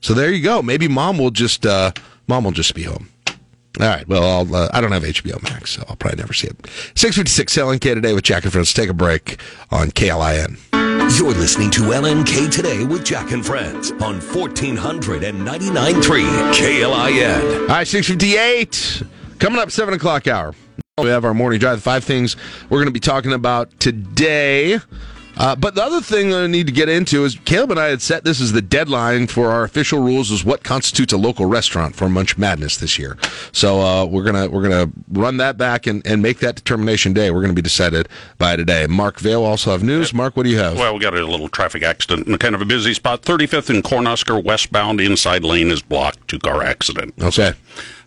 so there you go. Maybe mom will just uh, mom will just be home. All right. Well, I'll, uh, I don't have HBO Max, so I'll probably never see it. 656 LNK today with Jack and Friends. Take a break on KLIN. You're listening to LNK today with Jack and Friends on 1499.3 KLIN. All right, 658. Coming up, 7 o'clock hour. We have our morning drive. The five things we're going to be talking about today. Uh, but the other thing I need to get into is Caleb and I had set this as the deadline for our official rules is what constitutes a local restaurant for Munch Madness this year. So uh, we're gonna we're gonna run that back and, and make that determination day. We're gonna be decided by today. Mark Vale also have news. Mark, what do you have? Well, we got a little traffic accident in kind of a busy spot. 35th and Cornhusker westbound inside lane is blocked. Two car accident. Okay.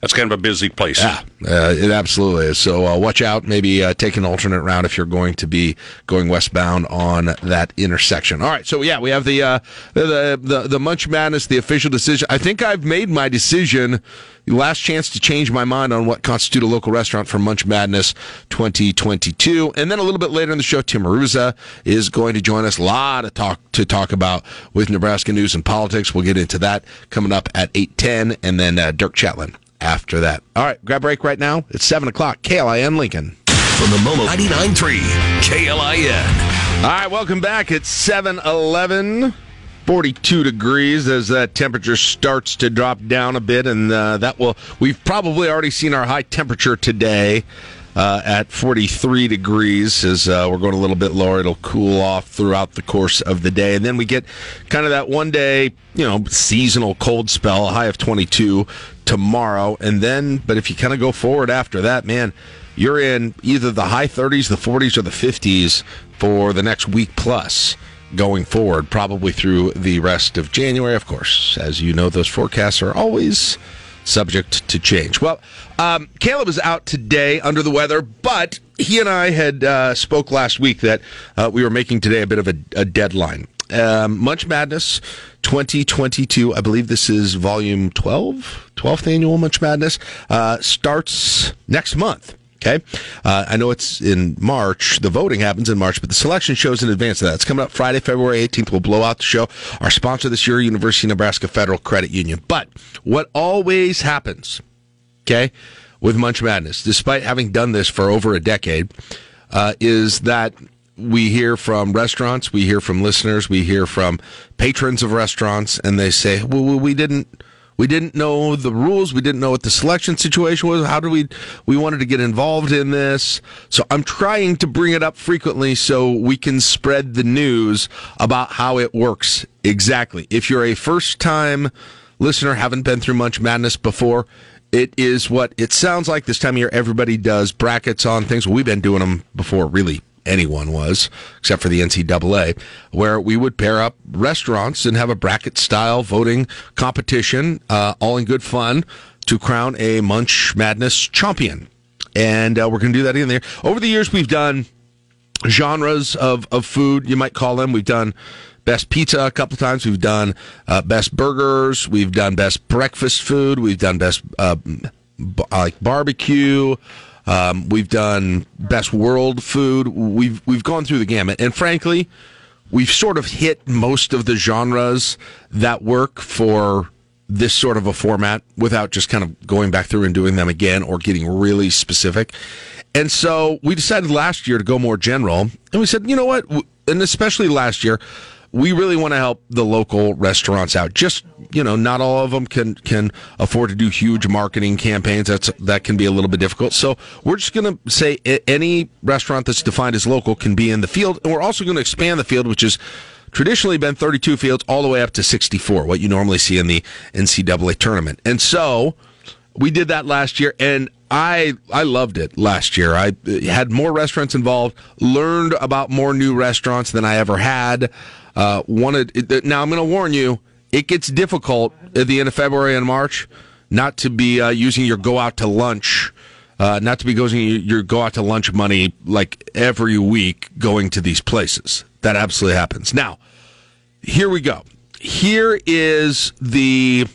That's kind of a busy place. Yeah, uh, it absolutely is. So uh, watch out. Maybe uh, take an alternate route if you're going to be going westbound on that intersection. All right. So yeah, we have the uh, the, the the Munch Madness, the official decision. I think I've made my decision. Last chance to change my mind on what constitutes a local restaurant for Munch Madness 2022. And then a little bit later in the show, Tim Aruza is going to join us. A lot of talk to talk about with Nebraska news and politics. We'll get into that coming up at 8:10, and then uh, Dirk Chatelain after that. All right, grab break right now. It's 7 o'clock. KLIN Lincoln. From the Momo 99.3 KLIN. All right, welcome back. It's 7 11. 42 degrees as that temperature starts to drop down a bit, and uh, that will. We've probably already seen our high temperature today uh, at 43 degrees. As uh, we're going a little bit lower, it'll cool off throughout the course of the day, and then we get kind of that one day, you know, seasonal cold spell, high of 22 tomorrow, and then. But if you kind of go forward after that, man, you're in either the high 30s, the 40s, or the 50s for the next week plus. going forward, probably through the rest of January. Of course, as you know, those forecasts are always subject to change. Well, um, Caleb is out today under the weather, but he and I had uh, spoke last week that uh, we were making today a bit of a, a deadline. Um, Munch Madness 2022, I believe this is volume 12, 12th annual Munch Madness, uh, starts next month. Okay. Uh, I know it's in March. The voting happens in March, but the selection shows in advance of that. It's coming up Friday, February 18th. We'll blow out the show. Our sponsor this year, University of Nebraska Federal Credit Union. But what always happens, okay, with Munch Madness, despite having done this for over a decade, uh, is that we hear from restaurants, we hear from listeners, we hear from patrons of restaurants, and they say, well, we didn't we didn't know the rules. We didn't know what the selection situation was. How did we, we wanted to get involved in this. So I'm trying to bring it up frequently so we can spread the news about how it works exactly. If you're a first time listener, haven't been through Munch Madness before, it is what it sounds like this time of year. Everybody does brackets on things. We've been doing them before, really anyone was, except for the NCAA, where we would pair up restaurants and have a bracket style voting competition, uh, all in good fun, to crown a Munch Madness champion. And uh, we're going to do that in there. Over the years, we've done genres of, of food, you might call them. We've done best pizza a couple of times. We've done uh, best burgers. We've done best breakfast food. We've done best uh, b- like barbecue. Um, we've done best world food. We've we've gone through the gamut, and frankly, we've sort of hit most of the genres that work for this sort of a format without just kind of going back through and doing them again or getting really specific. And so we decided last year to go more general, and we said, you know what, and especially last year we really want to help the local restaurants out. Just you know, not all of them can can afford to do huge marketing campaigns. That's that can be a little bit difficult. So we're just going to say any restaurant that's defined as local can be in the field, and we're also going to expand the field, which is traditionally been 32 fields all the way up to 64, what you normally see in the NCAA tournament. And so we did that last year, and I I loved it last year. I uh, had more restaurants involved, learned about more new restaurants than I ever had. Uh, wanted now. I'm going to warn you. It gets difficult at the end of February and March not to be uh, using your go out to lunch, uh, not to be going your go out to lunch money like every week going to these places. That absolutely happens. Now, here we go. Here is the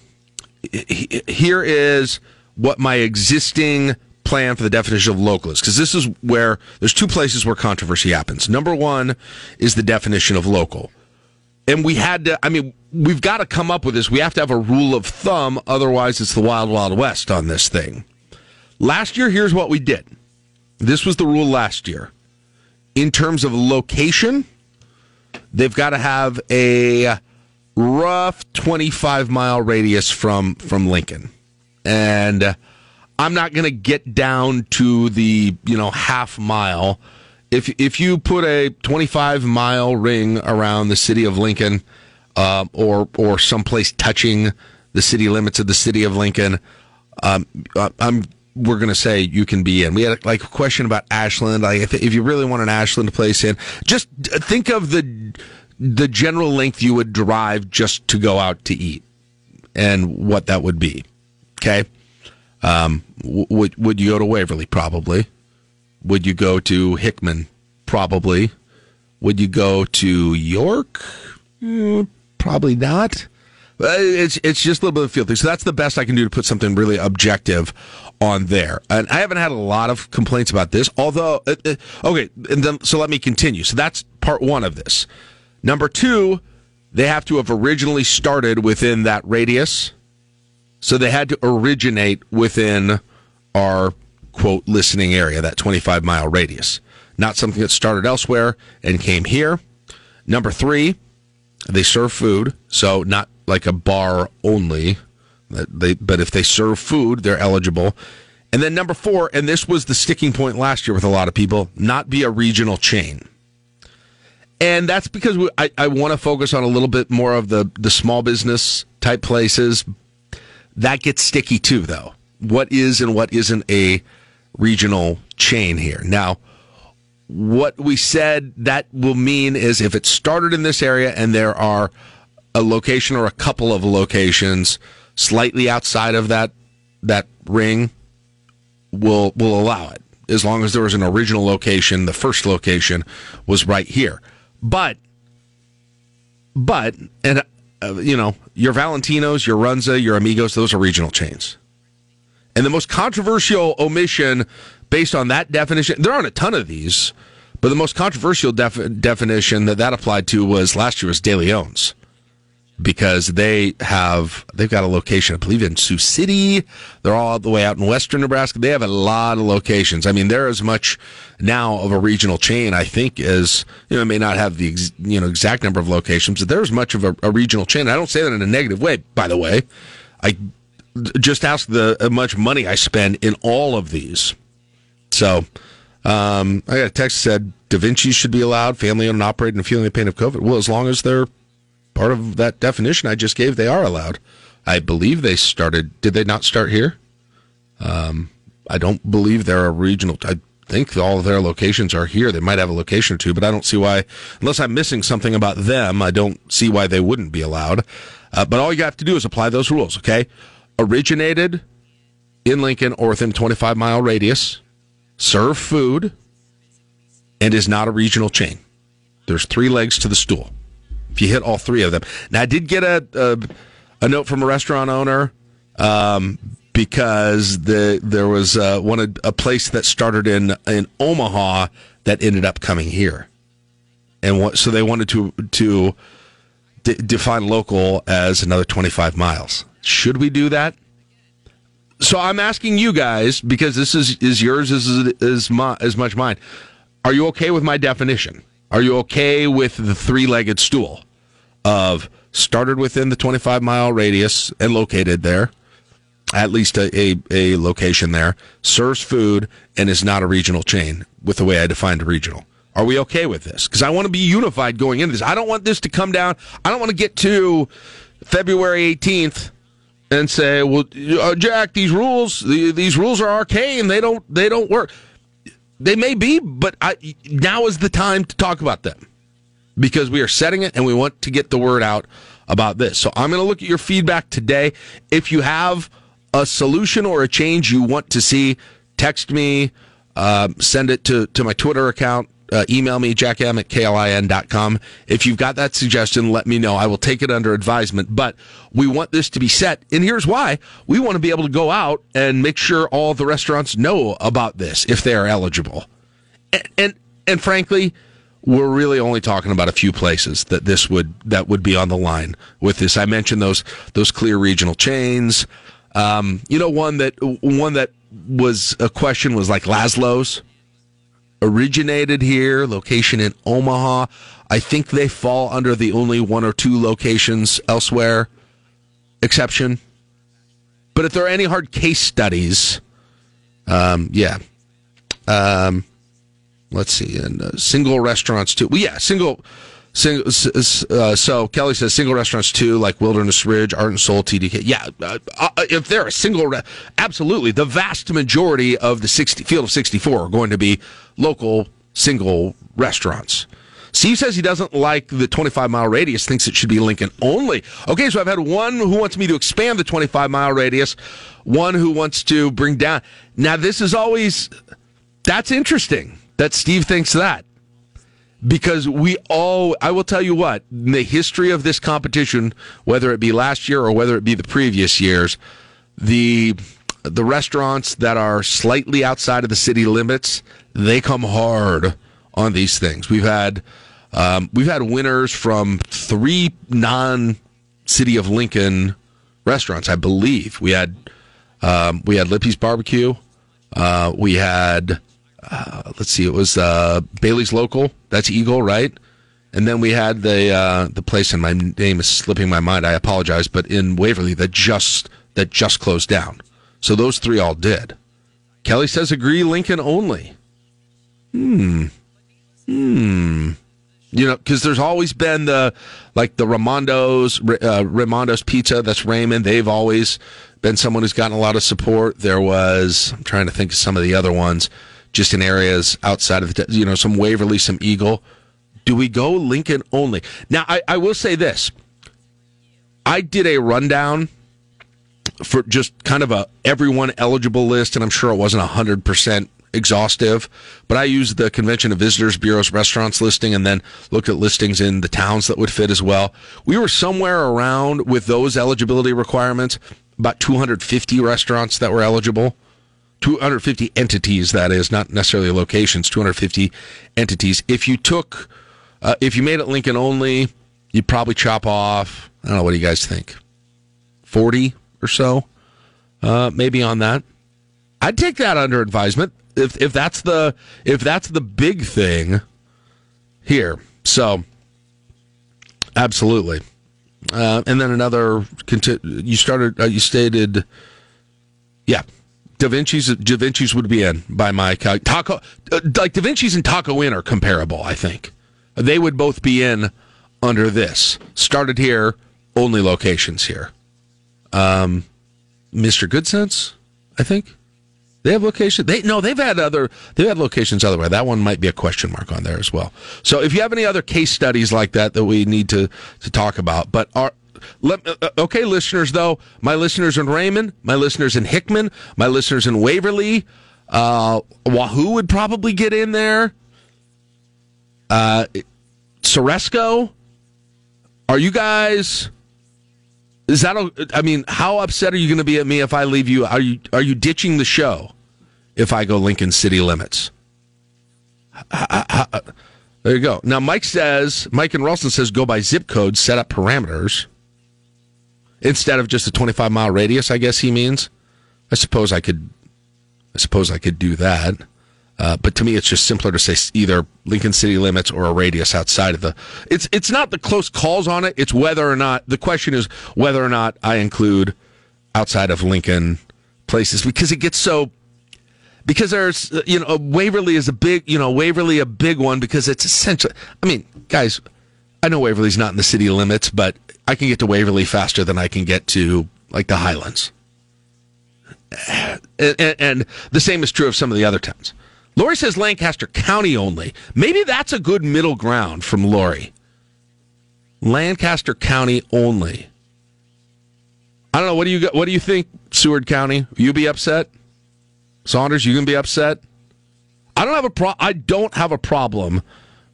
here is what my existing plan for the definition of local is because this is where there's two places where controversy happens. Number one is the definition of local. And we had to, I mean, we've got to come up with this. We have to have a rule of thumb. Otherwise, it's the wild, wild west on this thing. Last year, here's what we did. This was the rule last year. In terms of location, they've got to have a rough 25 mile radius from, from Lincoln. And, I'm not going to get down to the you know half mile. If if you put a 25 mile ring around the city of Lincoln, uh, or or someplace touching the city limits of the city of Lincoln, um, I'm we're going to say you can be in. We had like a question about Ashland. Like if if you really want an Ashland place in, just think of the the general length you would drive just to go out to eat, and what that would be. Okay. Um, would would you go to Waverly? Probably. Would you go to Hickman? Probably. Would you go to York? Mm, probably not. It's it's just a little bit of feel thing. So that's the best I can do to put something really objective on there. And I haven't had a lot of complaints about this. Although, uh, uh, okay, and then so let me continue. So that's part one of this. Number two, they have to have originally started within that radius so they had to originate within our quote listening area, that 25 mile radius, not something that started elsewhere and came here. Number three, they serve food, so not like a bar only. They, but if they serve food, they're eligible. And then number four, and this was the sticking point last year with a lot of people, not be a regional chain. And that's because we, I, I want to focus on a little bit more of the, the small business type places, that gets sticky too, though. What is and what isn't a regional chain here? Now, what we said that will mean is if it started in this area and there are a location or a couple of locations slightly outside of that that ring, we'll we'll allow it as long as there was an original location. The first location was right here, but but and uh, you know your Valentinos, your Runza, your Amigos, those are regional chains. And the most controversial omission based on that definition, there aren't a ton of these, but the most controversial def- definition that that applied to was last year was De Leon's because they have they've got a location, I believe, in Sioux City. They're all the way out in western Nebraska. They have a lot of locations. I mean, they're as much now of a regional chain, I think, as you know, may not have the ex, you know exact number of locations, but they're as much of a, a regional chain. I don't say that in a negative way, by the way. I just ask the how much money I spend in all of these. So um, I got a text that said Da Vinci should be allowed, family owned and operated, and feeling the pain of COVID. Well, as long as they're part of that definition I just gave, they are allowed. I believe they started. Did they not start here? Um, I don't believe they're a regional. I think all of their locations are here. They might have a location or two, but I don't see why, unless I'm missing something about them, I don't see why they wouldn't be allowed. Uh, but all you have to do is apply those rules, okay? Originated in Lincoln or within 25 mile radius, serve food, and is not a regional chain. There's three legs to the stool. If you hit all three of them. Now, I did get a, a, a note from a restaurant owner um, because the there was uh, one a place that started in in Omaha that ended up coming here, and what, so they wanted to to d- define local as another 25 miles. Should we do that? So I'm asking you guys because this is is yours as my, as much mine. Are you okay with my definition? Are you okay with the three-legged stool of started within the 25 mile radius and located there? at least a, a, a, location there, serves food, and is not a regional chain with the way I defined a regional. Are we okay with this? Because I want to be unified going into this. I don't want this to come down. I don't want to get to February 18th and say, "Well, uh, Jack, these rules, the, these rules are arcane. They don't, they don't work. They may be, but I, now is the time to talk about them because we are setting it and we want to get the word out about this. So I'm going to look at your feedback today. If you have a solution or a change you want to see, text me, uh, send it to, to my Twitter account, uh, email me, jackm at klin.com. If you've got that suggestion, let me know. I will take it under advisement. But we want this to be set. And here's why. We want to be able to go out and make sure all the restaurants know about this if they are eligible. And, and, and frankly, we're really only talking about a few places that this would that would be on the line with this. I mentioned those those clear regional chains. Um, you know, one that one that was a question was like Lazlo's originated here, location in Omaha. I think they fall under the only one or two locations elsewhere exception. But if there are any hard case studies, um, yeah. Um, let's see, and uh, single restaurants too. Well, yeah, single Single, uh, so Kelly says single restaurants too, like Wilderness Ridge, Art and Soul, TDK. Yeah, uh, uh, if they're a single, re- absolutely, the vast majority of the 60, field of 64 are going to be local single restaurants. Steve says he doesn't like the 25 mile radius, thinks it should be Lincoln only. Okay, so I've had one who wants me to expand the 25 mile radius, one who wants to bring down. Now, this is always, that's interesting that Steve thinks that because we all i will tell you what in the history of this competition whether it be last year or whether it be the previous years the the restaurants that are slightly outside of the city limits they come hard on these things. We've had um, we've had winners from three non city of lincoln restaurants i believe. We had um, we had lippy's barbecue uh, we had uh, let's see, it was uh, Bailey's Local. That's Eagle, right? And then we had the uh, the place, and my name is slipping my mind. I apologize, but in Waverly that just that just closed down. So those three all did. Kelly says agree Lincoln only. Hmm. Hmm. You know, because there's always been the like the Ramondo's uh, Ramondo's Pizza. That's Raymond. They've always been someone who's gotten a lot of support. There was I'm trying to think of some of the other ones. Just in areas outside of the, you know, some Waverly, some Eagle. Do we go Lincoln only? Now, I, I will say this. I did a rundown for just kind of a everyone eligible list, and I'm sure it wasn't 100% exhaustive, but I used the Convention of Visitors Bureau's restaurants listing and then looked at listings in the towns that would fit as well. We were somewhere around with those eligibility requirements, about 250 restaurants that were eligible. 250 entities, that is, not necessarily locations, 250 entities. If you took, uh, if you made it Lincoln only, you'd probably chop off, I don't know, what do you guys think? 40 or so, uh, maybe on that. I'd take that under advisement if if that's the if that's the big thing here. So absolutely. Uh, and then another you started uh, you stated yeah Da Vinci's Da Vinci's would be in by my taco uh, like Da Vinci's and Taco Inn are comparable I think they would both be in under this started here only locations here um Mr. Goodcents I think they have locations. They no, they've had other. They've had locations otherwise. That one might be a question mark on there as well. So if you have any other case studies like that that we need to to talk about, but are let, uh, okay, listeners though, my listeners in Raymond, my listeners in Hickman, my listeners in Waverly, uh, Wahoo would probably get in there. Uh, Ceresco, are you guys? Is that? A, I mean, how upset are you going to be at me if I leave you? Are you are you ditching the show if I go Lincoln City limits? There you go. Now Mike says Mike and Ralston says go by zip code, set up parameters instead of just a twenty five mile radius. I guess he means. I suppose I could. I suppose I could do that. Uh, but to me, it's just simpler to say either Lincoln City limits or a radius outside of the. It's it's not the close calls on it. It's whether or not the question is whether or not I include outside of Lincoln places because it gets so. Because there's you know Waverly is a big you know Waverly a big one because it's essentially I mean, guys, I know Waverly's not in the city limits, but I can get to Waverly faster than I can get to like the Highlands. And, and, and the same is true of some of the other towns. Lori says Lancaster County only. Maybe that's a good middle ground from Lori. Lancaster County only. I don't know. What do you what do you think, Seward County? You be upset, Saunders? You can be upset. I don't have a pro. I don't have a problem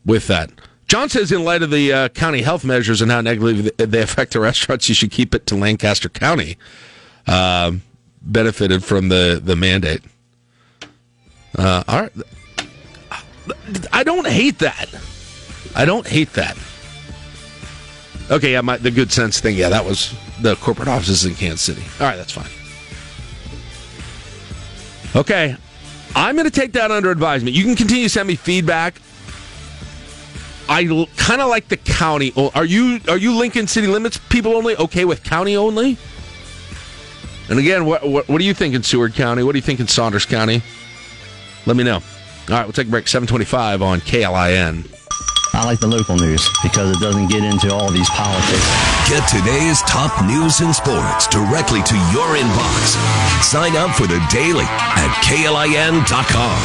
with that. John says, in light of the uh, county health measures and how negatively they affect the restaurants, you should keep it to Lancaster County. Uh, benefited from the the mandate. Uh, all right. I don't hate that. I don't hate that. Okay, yeah, my, the Goodcents thing. Yeah, that was the corporate offices in Kansas City. All right, that's fine. Okay, I'm going to take that under advisement. You can continue to send me feedback. I l- kind of like the county. Are you are you Lincoln City limits people only? Okay with county only? And again, what, what what do you think in Seward County? What do you think in Saunders County? Let me know. All right, we'll take a break. 725 on KLIN. I like the local news because it doesn't get into all these politics. Get today's top news and sports directly to your inbox. Sign up for the daily at KLIN.com.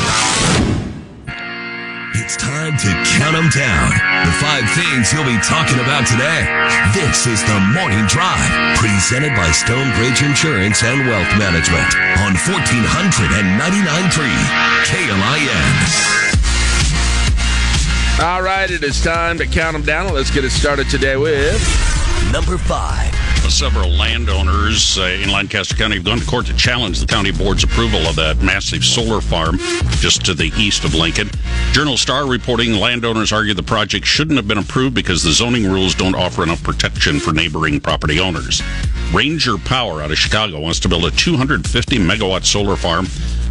It's time to count them down. The five things you'll be talking about today. This is the Morning Drive, presented by Stonebridge Insurance and Wealth Management on 1499.3 KLIN. All right, it is time to count them down. Let's get it started today with number five. Several landowners uh, in Lancaster County have gone to court to challenge the county board's approval of that massive solar farm just to the east of Lincoln. Journal Star reporting landowners argue the project shouldn't have been approved because the zoning rules don't offer enough protection for neighboring property owners. Ranger Power out of Chicago wants to build a 250 megawatt solar farm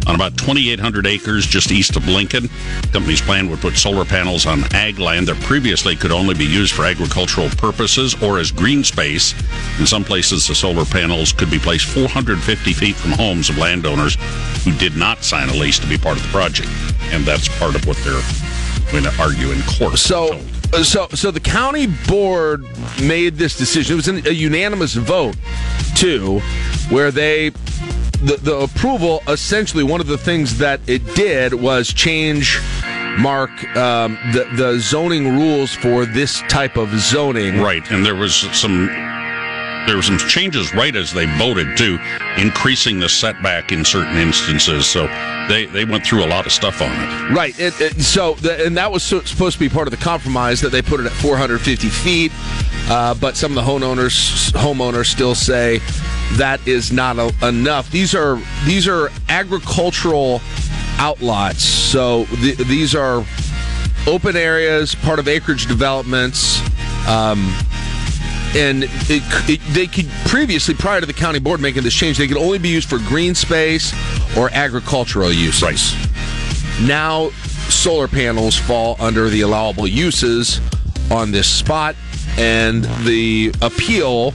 on about 2,800 acres just east of Lincoln. The company's plan would put solar panels on ag land that previously could only be used for agricultural purposes or as green space. In some places, the solar panels could be placed 450 feet from homes of landowners who did not sign a lease to be part of the project. And that's part of what they're going to argue in court. So, so, so the county board made this decision. It was a unanimous vote, too, where they the, the approval, essentially, one of the things that it did was change, Mark, um, the, the zoning rules for this type of zoning. Right, and there was some there were some changes right as they voted too, increasing the setback in certain instances. So they they went through a lot of stuff on it. Right. It, it, so, the, and that was so, supposed to be part of the compromise that they put it at 450 feet. Uh, but some of the homeowners homeowners still say that is not a, enough. These are these are agricultural outlots. So th- these are open areas, part of acreage developments. Um, and it, it, they could previously, prior to the county board making this change, they could only be used for green space or agricultural uses. Right. Now, solar panels fall under the allowable uses on this spot, and the appeal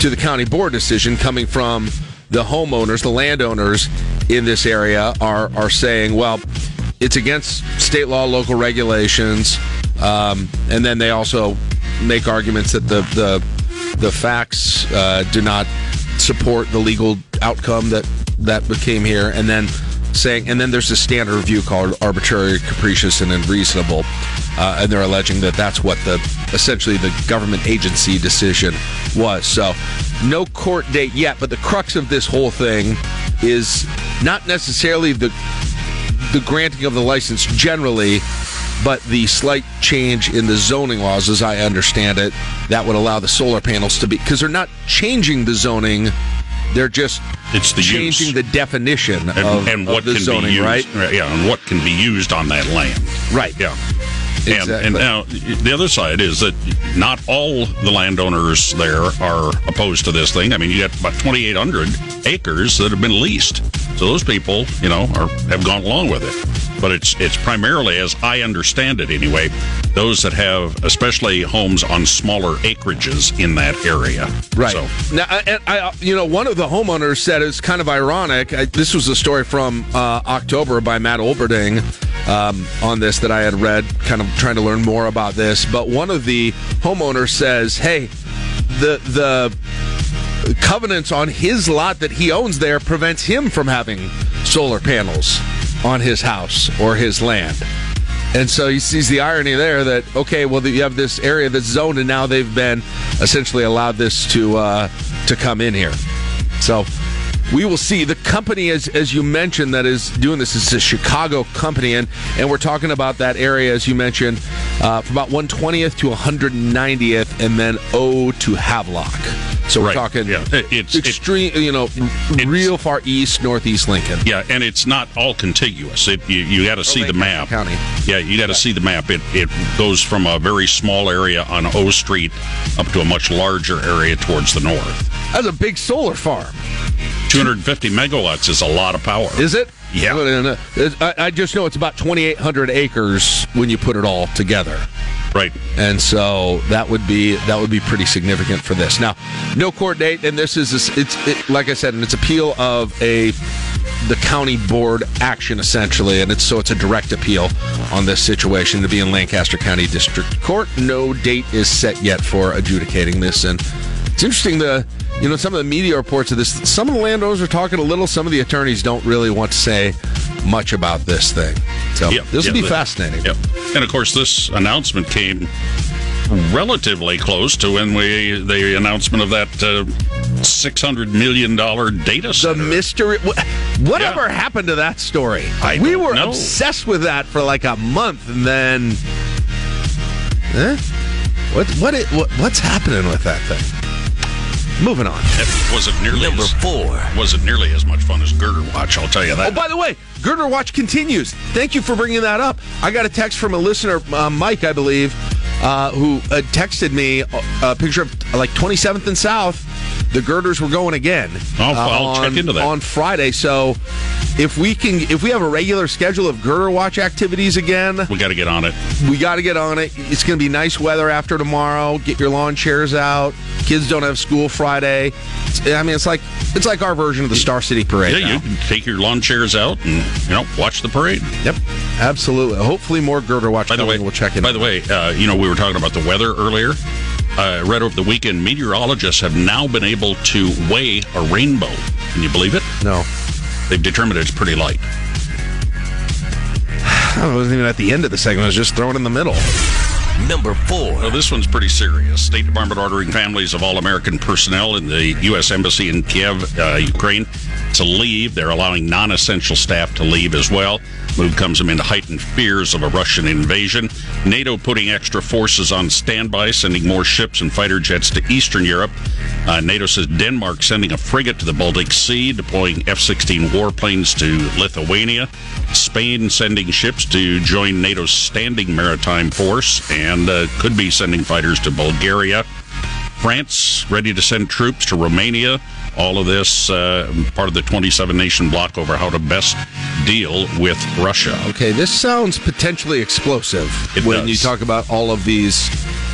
to the county board decision coming from the homeowners, the landowners in this area are are saying, well, it's against state law, local regulations, um, and then they also make arguments that the the the facts uh, do not support the legal outcome that that became here, and then saying, and then there's a standard review called arbitrary, capricious, and unreasonable, uh, and they're alleging that that's what the essentially the government agency decision was. So, no court date yet, but the crux of this whole thing is not necessarily the the granting of the license generally, but the slight change in the zoning laws, as I understand it, that would allow the solar panels to be because they're not changing the zoning. They're just It's the changing use. the definition And, of, and of what the can zoning, be used, right? Yeah, and what can be used on that land. Right. Yeah. And, Exactly. and now the other side is that not all the landowners there are opposed to this thing. I mean, you got about 2,800 acres that have been leased, so those people, you know, are have gone along with it. But it's it's primarily, as I understand it anyway, those that have especially homes on smaller acreages in that area. Right. So Now, I, and I, you know, one of the homeowners said it's kind of ironic. I, this was a story from uh, October by Matt Olberding um, on this that I had read, kind of trying to learn more about this. But one of the homeowners says, "Hey, the the covenants on his lot that he owns there prevents him from having solar panels on his house or his land." And so he sees the irony there that okay, well you have this area that's zoned, and now they've been essentially allowed this to uh, to come in here. So we will see. The company, as as you mentioned, that is doing this is a Chicago company, and and we're talking about that area as you mentioned, uh, from about 120th to 190th, and then O to Havelock. So we're Right. talking Yeah. It- it's- it- extreme, you know, real far east, northeast Lincoln. Yeah, and it's not all contiguous. It, you you got to see the map. County. Yeah, you got to see the map. It it goes from a very small area on O Street up to a much larger area towards the north. That's a big solar farm. 250 megawatts is a lot of power. Is it? Yeah. Uh, I, just know it's about 2,800 acres when you put it all together. Right. and so that would be that would be pretty significant for this. Now, no court date, and this is it's it, like I said, and it's appeal of a the county board action essentially, and it's so it's a direct appeal on this situation to be in Lancaster County District Court. No date is set yet for adjudicating this, and it's interesting the you know some of the media reports of this. Some of the landowners are talking a little. Some of the attorneys don't really want to say much about this thing. So Yep, this will yeah, be fascinating. Yep. And of course, this announcement came relatively close to when we the announcement of that uh, 600 million dollar data The mystery. Whatever Yeah. happened to that story? I we were know. obsessed with that for like a month, and then, eh? What what it, what what's happening with that thing? Moving on. It wasn't nearly Number as, four. wasn't nearly as much fun as Girder Watch. I'll tell you that. Oh, by the way, Girder Watch continues. Thank you for bringing that up. I got a text from a listener, uh, Mike, I believe, uh, who uh, texted me a, a picture of like 27th and South. The girders were going again. Oh, uh, I'll on, check into that. on Friday. So if we can, if we have a regular schedule of Girder Watch activities again, we got to get on it. we got to get on it. It's going to be nice weather after tomorrow. Get your lawn chairs out. Kids don't have school Friday. It's- I mean, it's like it's like our version of the Star City Parade. Yeah, now. you can take your lawn chairs out and you know watch the parade. Yep, absolutely. Hopefully, more girder watch. By the way, we'll check in. By the way, uh, you know we were talking about the weather earlier. Uh, I read over the weekend meteorologists have now been able to weigh a rainbow. Can you believe it? no, they've determined it's pretty light. I wasn't even at the end of the segment. I was just thrown in the middle. Number four. Well, this one's pretty serious. State Department ordering families of all American personnel in the U.S. Embassy in Kiev, uh, Ukraine, to leave. They're allowing non essential staff to leave as well. Move comes amid heightened fears of a Russian invasion. NATO putting extra forces on standby, sending more ships and fighter jets to Eastern Europe. Uh, NATO says Denmark sending a frigate to the Baltic Sea, deploying F 16 warplanes to Lithuania. Spain sending ships to join NATO's standing maritime force and uh, could be sending fighters to Bulgaria. France ready to send troops to Romania. All of this uh, part of the 27 nation bloc over how to best deal with Russia. Okay, this sounds potentially explosive It when does. you talk about all of these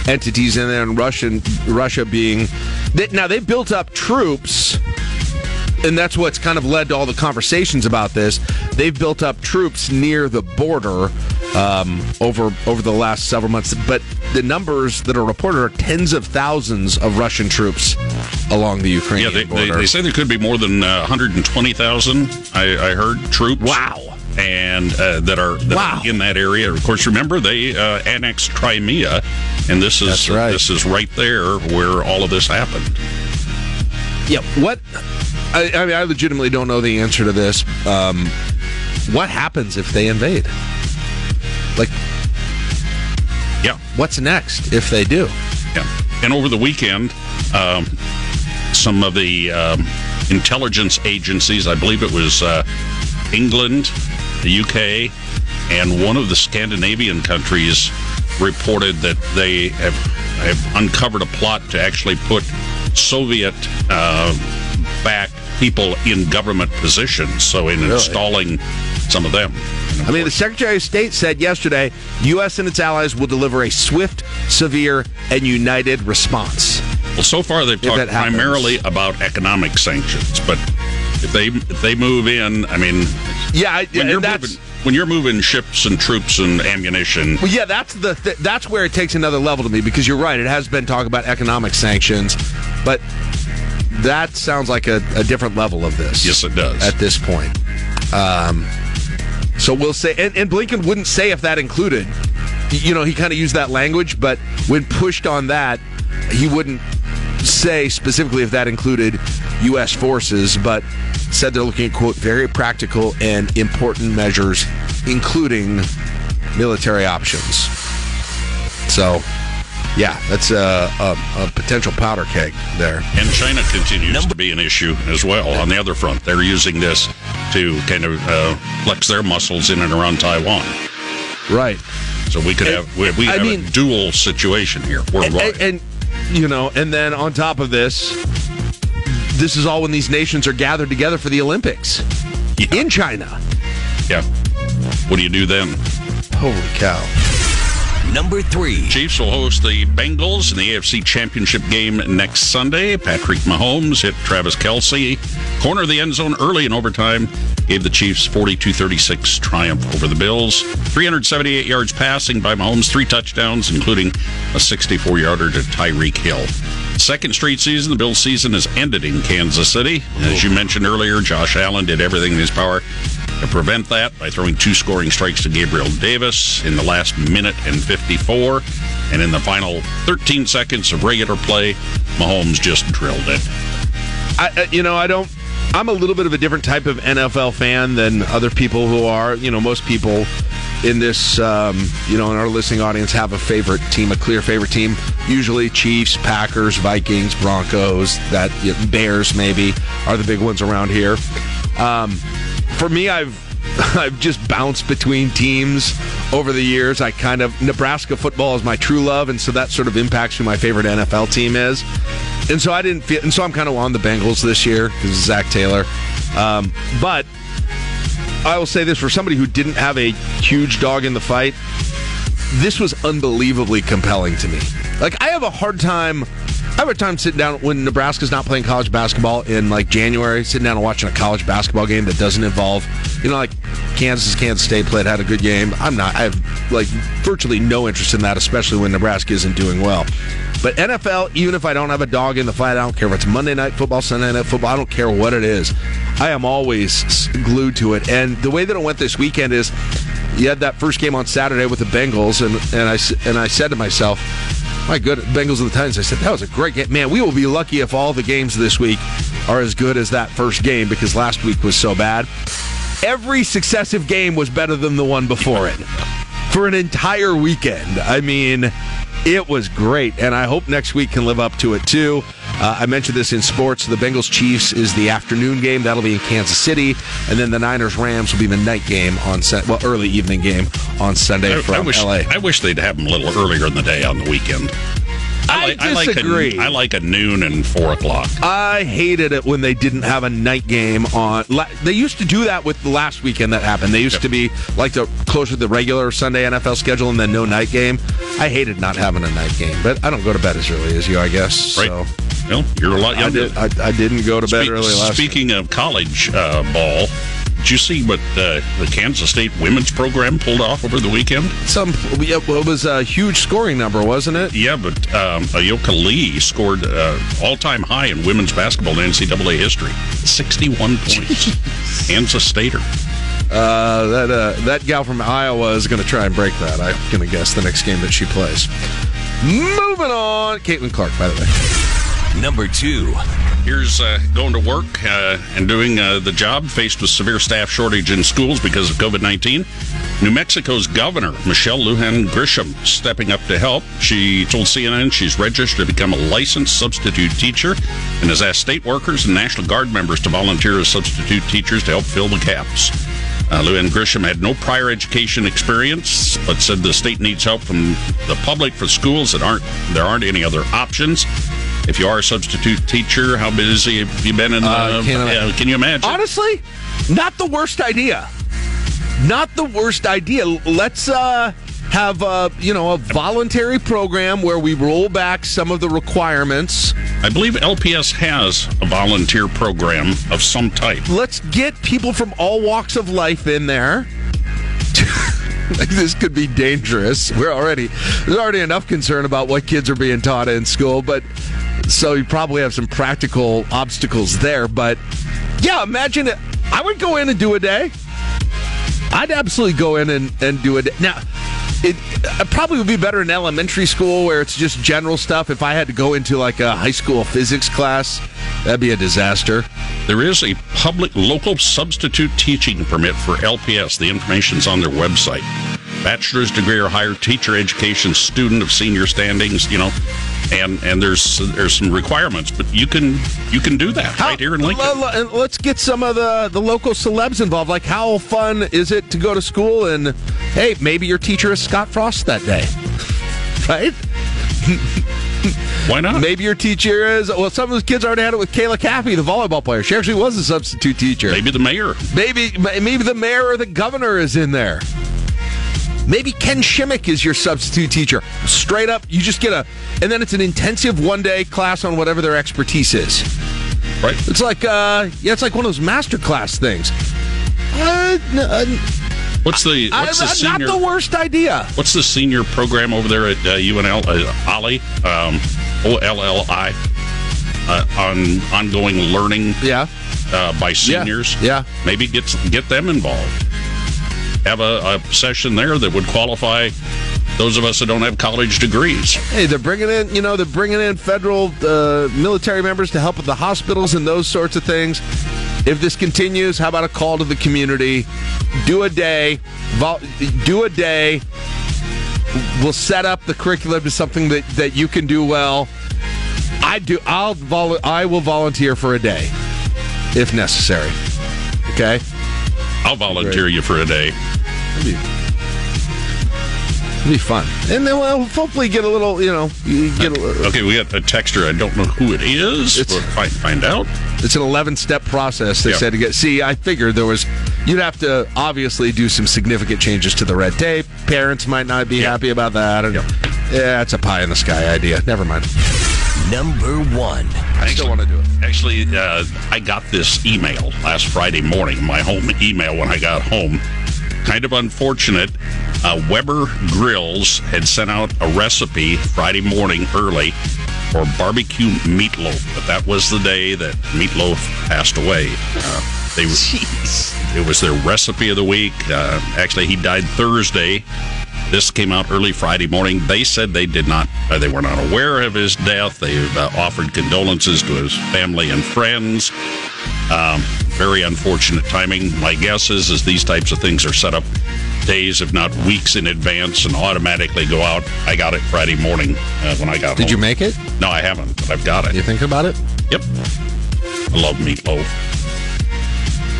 entities in there and Russian Russia being they, now they built up troops and that's what's kind of led to all the conversations about this. They've built up troops near the border um, over over the last several months, but the numbers that are reported are tens of thousands of Russian troops along the Yeah, Ukrainian they, they, border. they say there could be more than uh, 120,000. I, I heard troops. Wow. And uh, that are that Wow. are in that area. Of course, remember they uh, annexed Crimea, and this is right. this is right there where all of this happened. Yeah, what? I, I mean, I legitimately don't know the answer to this. Um, what happens if they invade? Like, Yeah, what's next if they do? yeah. And over the weekend, um, some of the um, intelligence agencies, I believe it was uh, England, the UK, and one of the Scandinavian countries reported that they have, have uncovered a plot to actually put Soviet uh, back people in government positions. So, in installing some of them. I mean, the Secretary of State said yesterday U.S. and its allies will deliver a swift, severe, and united response. Well, so far they've talked primarily about economic sanctions, but if they if they move in, I mean, Yeah, I, when you're moving when you're moving ships and troops and ammunition, Well, yeah, that's the th- that's where it takes another level to me because you're right. It has been talk about economic sanctions, but that sounds like a, a different level of this. Yes, it does. at this point. Um, so we'll say, and, and Blinken wouldn't say if that included. You know, he kind of used that language, but when pushed on that, he wouldn't say specifically if that included U.S. forces, but said they're looking at quote very practical and important measures, including military options. So, yeah, that's a, a, a potential powder keg there. and China continues to be an issue as well. On the other front, they're using this to kind of uh, flex their muscles in and around Taiwan. Right. So we could have we, we have mean- a dual situation here worldwide. and, and you know, and then on top of this, this is all when these nations are gathered together for the Olympics in China. yeah. What do you do then? Holy cow! Number three. Chiefs will host the Bengals in the AFC Championship game next Sunday. Patrick Mahomes hit Travis Kelce, corner of the end zone early in overtime, gave the Chiefs 42-36 triumph over the Bills. 378 yards passing by Mahomes, three touchdowns, including a 64-yarder to Tyreek Hill. Second straight season, the Bills season has ended in Kansas City. As you mentioned earlier, Josh Allen did everything in his power to prevent that by throwing two scoring strikes to Gabriel Davis in the last minute and 54. And in the final 13 seconds of regular play, Mahomes just drilled it. I, I- you know, I don't. I'm a little bit of a different type of NFL fan than other people who are. You know, most people in this, um, you know, in our listening audience have a favorite team, a clear favorite team. Usually, Chiefs, Packers, Vikings, Broncos, that Bears maybe are the big ones around here. Um, for me, I've I've just bounced between teams over the years. I kind of Nebraska football is my true love, and so that sort of impacts who my favorite NFL team is. And so I didn't feel, and so I'm kind of on the Bengals this year because Zac Taylor. Um, but I will say this for somebody who didn't have a huge dog in the fight, this was unbelievably compelling to me. Like I have a hard time. I have a time sitting down when Nebraska's not playing college basketball in like January, sitting down and watching a college basketball game that doesn't involve, you know, like Kansas, Kansas State played, had a good game. I'm not, I have like virtually no interest in that, especially when Nebraska isn't doing well. But NFL, even if I don't have a dog in the fight, I don't care if it's Monday night football, Sunday night football, I don't care what it is. I am always glued to it. And the way that it went this weekend is, you had that first game on Saturday with the Bengals, and and I and I said to myself, my good Bengals and the Titans. I said that was a great game. Man, we will be lucky if all the games this week are as good as that first game because last week was so bad. Every successive game was better than the one before it for an entire weekend. I mean, it was great, and I hope next week can live up to it too. Uh, I mentioned this in sports. The Bengals Chiefs is the afternoon game. That'll be in Kansas City, and then the Niners Rams will be the night game on Sun- well early evening game on Sunday I, from I wish LA. I wish they'd have them a little earlier in the day on the weekend. I like, I like a, I like a noon and four o'clock. I hated it when they didn't have a night game on. la- They used to do that with the last weekend that happened. They used to be like the closer to the regular Sunday NFL schedule and then no night game. I hated not having a night game, but I don't go to bed as early as you, I guess. Right. So Well, you're a lot I, did, I, I didn't go to bed Speak- early last. Speaking of college uh, ball, did you see what uh, the Kansas State women's program pulled off over the weekend? Some yeah, well, it was a huge scoring number, wasn't it? Yeah, but um, Ayoka Lee scored uh, all-time high in women's basketball in NCAA history, 61 points. Kansas Stater. Uh, that uh, that gal from Iowa is going to try and break that. I'm going to guess the next game that she plays. Moving on, Caitlin Clark, by the way. Number two. Here's uh, going to work uh, and doing uh, the job faced with severe staff shortage in schools because of COVID 19. New Mexico's governor, Michelle Lujan Grisham, stepping up to help. She told CNN she's registered to become a licensed substitute teacher and has asked state workers and National Guard members to volunteer as substitute teachers to help fill the gaps. Uh, Lujan Grisham had no prior education experience, but said the state needs help from the public for schools that aren't there aren't any other options. If you are a substitute teacher, how busy have you been in? Uh, Uh, can I- can you imagine? Honestly, not the worst idea. Not the worst idea. Let's uh, have uh, you know a voluntary program where we roll back some of the requirements. I believe LPS has a volunteer program of some type. Let's get people from all walks of life in there. this could be dangerous. We're already there's already enough concern about what kids are being taught in school, but so you probably have some practical obstacles there. But yeah, imagine it. I would go in and do a day. I'd absolutely go in and, and do it. Now, it, it probably would be better in elementary school where it's just general stuff. If I had to go into like a high school physics class, that'd be a disaster. There is a public local substitute teaching permit for LPS. The information's on their website. Bachelor's degree or higher teacher education student of senior standings, you know, and and there's there's some requirements, but you can you can do that right here in Lincoln. L- l- and let's get some of the, the local celebs involved. Like, how fun is it to go to school and, hey, maybe your teacher is Scott Frost that day? Right? Why not? Maybe your teacher is, well, some of those kids already had it with Kayla Caffey, the volleyball player. She actually was a substitute teacher. Maybe the mayor. Maybe, maybe the mayor or the governor is in there. Maybe Ken Shimmick is your substitute teacher. Straight up, you just get a, and then it's an intensive one day class on whatever their expertise is. Right. It's like, uh, yeah, it's like one of those master class things. Uh, uh, What's the what's I- the not the worst idea. what's the senior program over there at uh, UNL? Uh, Ollie, um, O L L I, uh, on ongoing learning. Yeah. Uh, by seniors. Yeah. Maybe get get them involved. Have a, a session there that would qualify those of us that don't have college degrees. Hey, they're bringing in, you know, they're bringing in federal uh, military members to help with the hospitals and those sorts of things. If this continues, how about a call to the community? Do a day, vol- do a day. We'll set up the curriculum to something that, that you can do well. I do. I'll vol- I will volunteer for a day, if necessary. Okay. I'll volunteer you for a day. It'll be fun, and then we'll hopefully get a little, you know, you get a little. Okay, we got a texture. I don't know who it is. It's- but find, find out. It's an 11 step process. They Yeah. said to get. See, I figured there was. You'd have to obviously do some significant changes to the red tape. Parents might not be happy about that. And, Yeah, it's a pie in the sky idea. Never mind. Number one. I still want to do it. Actually, uh, I got this email last Friday morning, my home email when I got home. Kind of unfortunate. Uh, Weber Grills had sent out a recipe Friday morning early for barbecue meatloaf, but that was the day that meatloaf passed away. Uh, They it was their recipe of the week. Uh, actually, he died Thursday. This came out early Friday morning. They said they did not, uh, they were not aware of his death. They've uh, offered condolences to his family and friends. Um, very unfortunate timing. My guess is, is these types of things are set up days, if not weeks in advance, and automatically go out. I got it Friday morning uh, when I got Did home. you make it? No, I haven't, but I've got it. You think about it? Yep. I love meatloaf.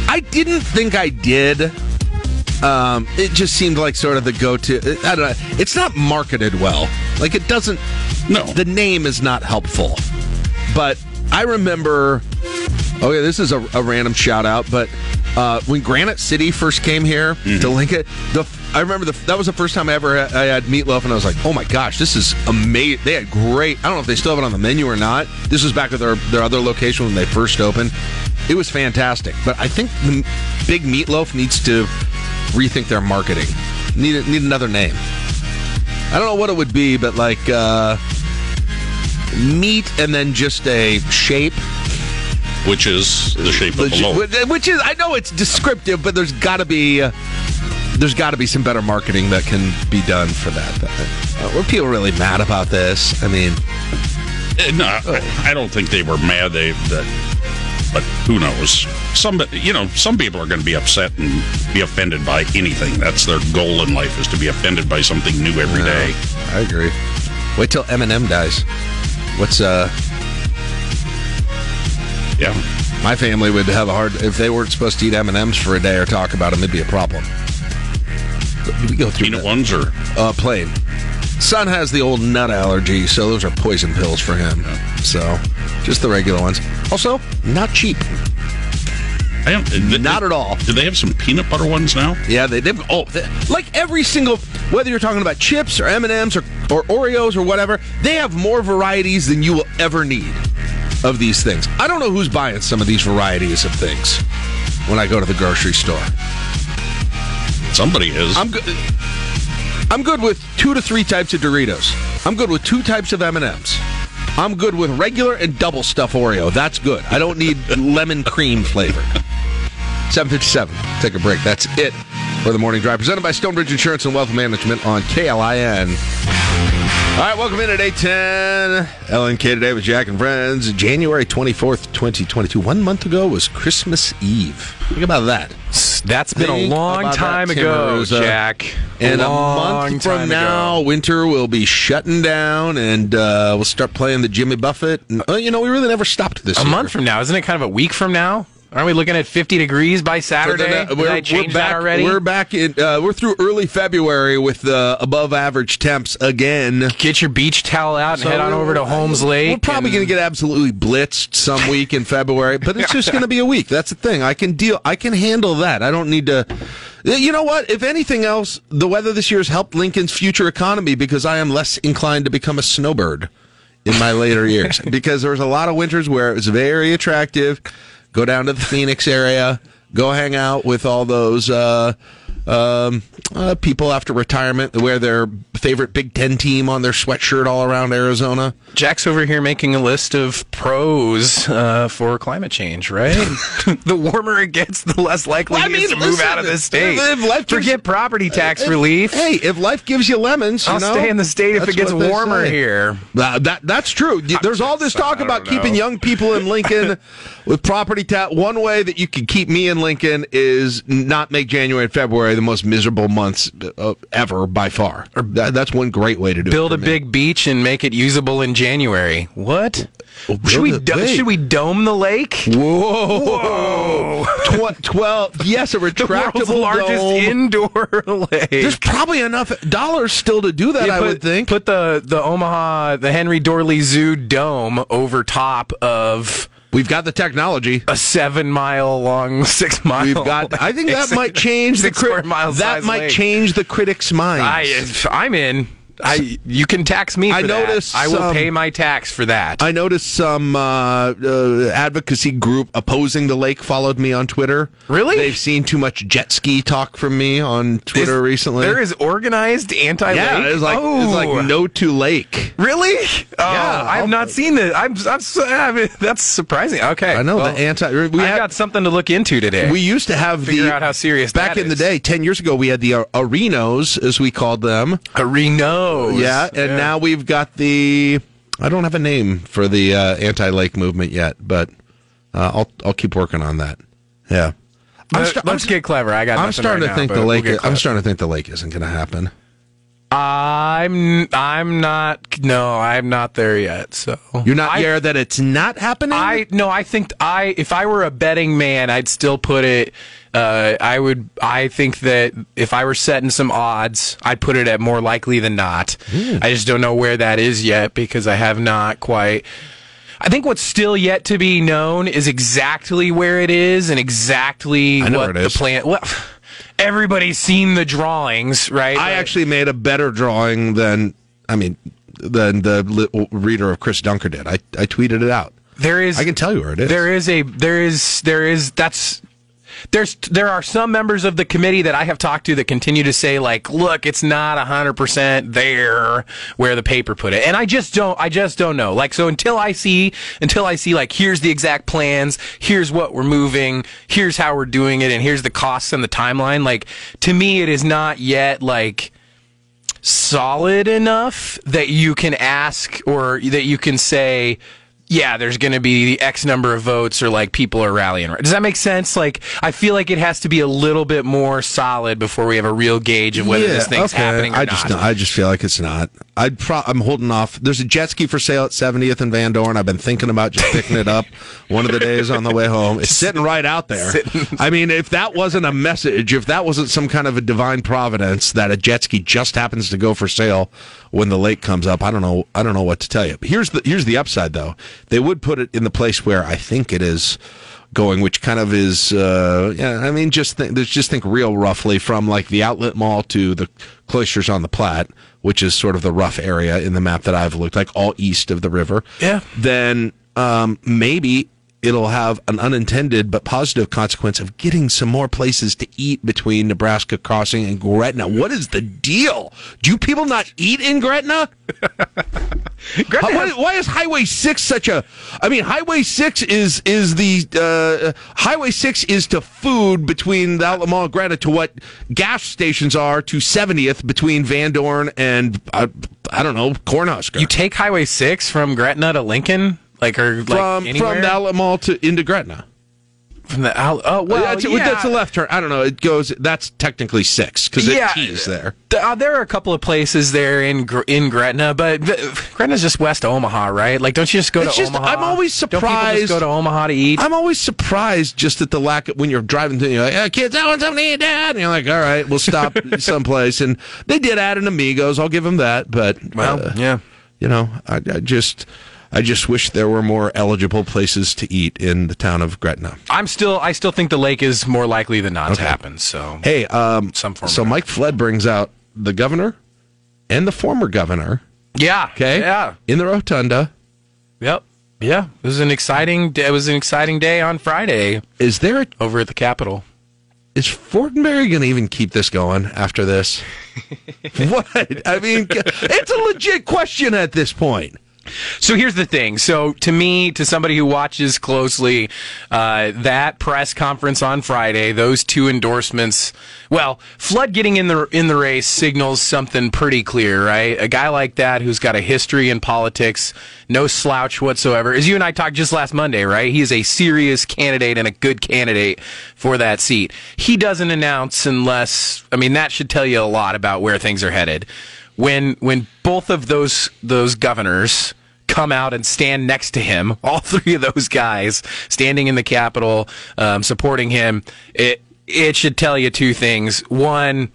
I didn't think I did. Um, it just seemed like sort of the go-to. I don't know. It's not marketed well. Like it doesn't. No, the name is not helpful. But I remember. Oh okay, yeah, this is a, a random shout out, but uh, when Granite City first came here to Lincoln, the I remember the, that was the first time I ever had, I had meatloaf, and I was like, "Oh my gosh, this is amazing!" They had great. I don't know if they still have it on the menu or not. This was back at their their other location when they first opened. It was fantastic, but I think the Big Meatloaf needs to rethink their marketing. Need need another name. I don't know what it would be, but like uh, meat and then just a shape. Which is the shape of the loaf. Which is, I know it's descriptive, but there's got to be, uh, there's got to be some better marketing that can be done for that. Uh, were people really mad about this? I mean, Uh, No, I, I don't think they were mad. They, that, but who knows? Some, you know, some people are going to be upset and be offended by anything. That's their goal in life is to be offended by something new every day. I agree. Wait till Eminem dies. What's uh? Yeah, my family would have a hard if they weren't supposed to eat M and M's for a day or talk about them. It'd be a problem. But We go through peanut ones or uh, plain. Son has the old nut allergy, so those are poison pills for him. So, just the regular ones. Also, not cheap. I don't, uh, th- Not at all. Do they have some peanut butter ones now? Yeah, they, they've oh, they, like every single whether you're talking about chips or M and M's or or Oreos or whatever, they have more varieties than you will ever need of these things. I don't know who's buying some of these varieties of things when I go to the grocery store. Somebody is. I'm good. I'm good with two to three types of Doritos. I'm good with two types of M and M's. I'm good with regular and double stuff Oreo. That's good. I don't need lemon cream flavor. 757. Take a break. That's it for the morning drive. Presented by Stonebridge Insurance and Wealth Management on KLIN. All right, welcome in at 810. LNK today with Jack and Friends. January 24th, 2022. One month ago was Christmas Eve. Think about that. That's been a long time that, ago. Jack. And a long month from now, winter will be shutting down, and uh, we'll start playing the Jimmy Buffett. And, uh, you know, we really never stopped this A year. month from now, isn't it kind of a week from now? Aren't we looking at 50 degrees by Saturday? The- we're, we're back, already? We're back in. Uh, we're through early February with uh, above average temps again. Get your beach towel out and So head on over to Holmes Lake. We're probably and- going to get absolutely blitzed some week in February, but it's just going to be a week. That's the thing. I can deal. I can handle that. I don't need to. You know what? If anything else, the weather this year has helped Lincoln's future economy because I am less inclined to become a snowbird in my later years. because there was a lot of winters where it was very attractive. Go down to the Phoenix area. Go hang out with all those uh, um, uh, people after retirement that wear their favorite Big Ten team on their sweatshirt all around Arizona. Jack's over here making a list of pros uh, for climate change, right? the warmer it gets, the less likely Well, I is mean, to move listen, out of the state. if life gives- Forget property tax If- relief. Hey, if life gives you lemons, you I'll know, stay in the state if it gets warmer say. here. Uh, that that's true. There's all this talk about don't keeping young people in Lincoln with property tax. One way that you can keep me in Lincoln is not make January and February the most miserable months uh, ever by far. That, that's one great way to do Build it. a big beach and make it usable in January. What? should we build do- should we dome the lake? Whoa! Tw- Twelve. Yes, a The retractable world's largest dome. indoor lake. There's probably enough dollars still to do that. Yeah, I put- would think. Put the the Omaha, the Henry Doorly Zoo dome over top of We've got the technology. a seven mile long, six mile. We've got. I think that might change the crit- That might lake. change the critics' minds. I, I'm in. I you can tax me. For I that. noticed I will pay my tax for that. I noticed some uh, uh, advocacy group opposing the lake followed me on Twitter. Really? They've seen too much jet ski talk from me on Twitter recently. There is organized anti-lake. yeah, it's like oh. it's like no to lake. Really? Oh, Yeah, I've I'll- not seen it. I'm, I'm so- I mean, that's surprising. Okay, I know well, the anti. We I had- got something to look into today. We used to have Figure the out how serious back in the day, ten years ago. We had the arenos, as we called them. Arenos. Yeah, and now we've got the. I don't have a name for the uh, anti-lake movement yet, but uh, I'll I'll keep working on that. Yeah, I'm sta- let's I'm- get clever. I got. I'm starting right to now, think the we'll lake. I'm starting to think the lake isn't going to happen. I'm I'm not no I'm not there yet. So You're not I, there that it's not happening. I no I think I if I were a betting man I'd still put it. Uh, I would. I think that if I were setting some odds, I'd put it at more likely than not. I just don't know where that is yet because I have not quite. I think what's still yet to be known is exactly where it is and exactly what where it the plan. Well, everybody's seen the drawings, right? I Like- actually made a better drawing than I mean than the reader of Chris Dunker did. I I tweeted it out. There is. I can tell you where it is. There is a. There is. There is. That's. There's. There are some members of the committee that I have talked to that continue to say like, look, it's not hundred percent there where the paper put it, and I just don't. I just don't know. Like, so until I see, until I see like, here's the exact plans, here's what we're moving, here's how we're doing it, and here's the costs and the timeline. Like, to me, it is not yet like solid enough that you can ask or that you can say yeah, there's going to be X number of votes or like people are rallying. Does that make sense? Like, I feel like it has to be a little bit more solid before we have a real gauge of whether this thing's okay. happening or I not. just I just feel like it's not. I'd pro- I'm holding off. There's a jet ski for sale at 70th and Van Dorn. I've been thinking about just picking it up one of the days on the way home. It's sitting right out there. I mean, if that wasn't a message, if that wasn't some kind of a divine providence that a jet ski just happens to go for sale when the lake comes up, I don't know. I don't know what to tell you. But here's the here's the upside though. They would put it in the place where I think it is going, which kind of is, uh, yeah, I mean, just think, just think real roughly from like the outlet mall to the cloisters on the Platte, which is sort of the rough area in the map that I've looked like all east of the river. Yeah. Then, um, maybe it'll have an unintended but positive consequence of getting some more places to eat between Nebraska Crossing and Gretna. What is the deal? Do people not eat in Gretna? How- why, why is Highway Six such a? I mean, Highway Six is is the uh, Highway Six is to food between the Alamo and Gretna to what gas stations are to 70th between Van Dorn and uh, I don't know Cornhusker. you take Highway 6 from Gretna to Lincoln? Like, or like from anywhere? from the Outlet Mall to into Gretna. From the out- oh well, that's, yeah. that's a left turn. I don't know. It goes. That's technically six because Yeah. it there. Th- uh, there are a couple of places there in Gr- in Gretna, but Gretna's just west of Omaha, right? Like, don't you just go It's to just- Omaha? I'm always surprised- just go to Omaha to eat? I'm always surprised just at the lack of when you're driving through. You're like, hey, kids, I want something to eat, Dad. And you're like, all right, we'll stop someplace. And they did add an Amigos. I'll give them that. But well, uh, yeah. you know, I, I just, I just wish there were more eligible places to eat in the town of Gretna. I'm still, I still think the lake is more likely than not to happen. So, Hey, um, Some form so Mike Flood brings out the governor and the former governor. yeah, Okay, yeah, in the rotunda. yep, yeah. It was an exciting, day. it was an exciting day on Friday Is there a over at the Capitol. is Fortenberry going to even keep this going after this? what? I mean, it's a legit question at this point. So here's the thing. So to me, to somebody who watches closely, uh, that press conference on Friday, those two endorsements, well, Flood getting in the in the race signals something pretty clear, right? A guy like that who's got a history in politics, no slouch whatsoever. As you and I talked just last Monday, right? He is a serious candidate and a good candidate for that seat. He doesn't announce unless, I mean, that should tell you a lot about where things are headed when when both of those those governors come out and stand next to him, all three of those guys standing in the Capitol um, supporting him, it it should tell you two things. One,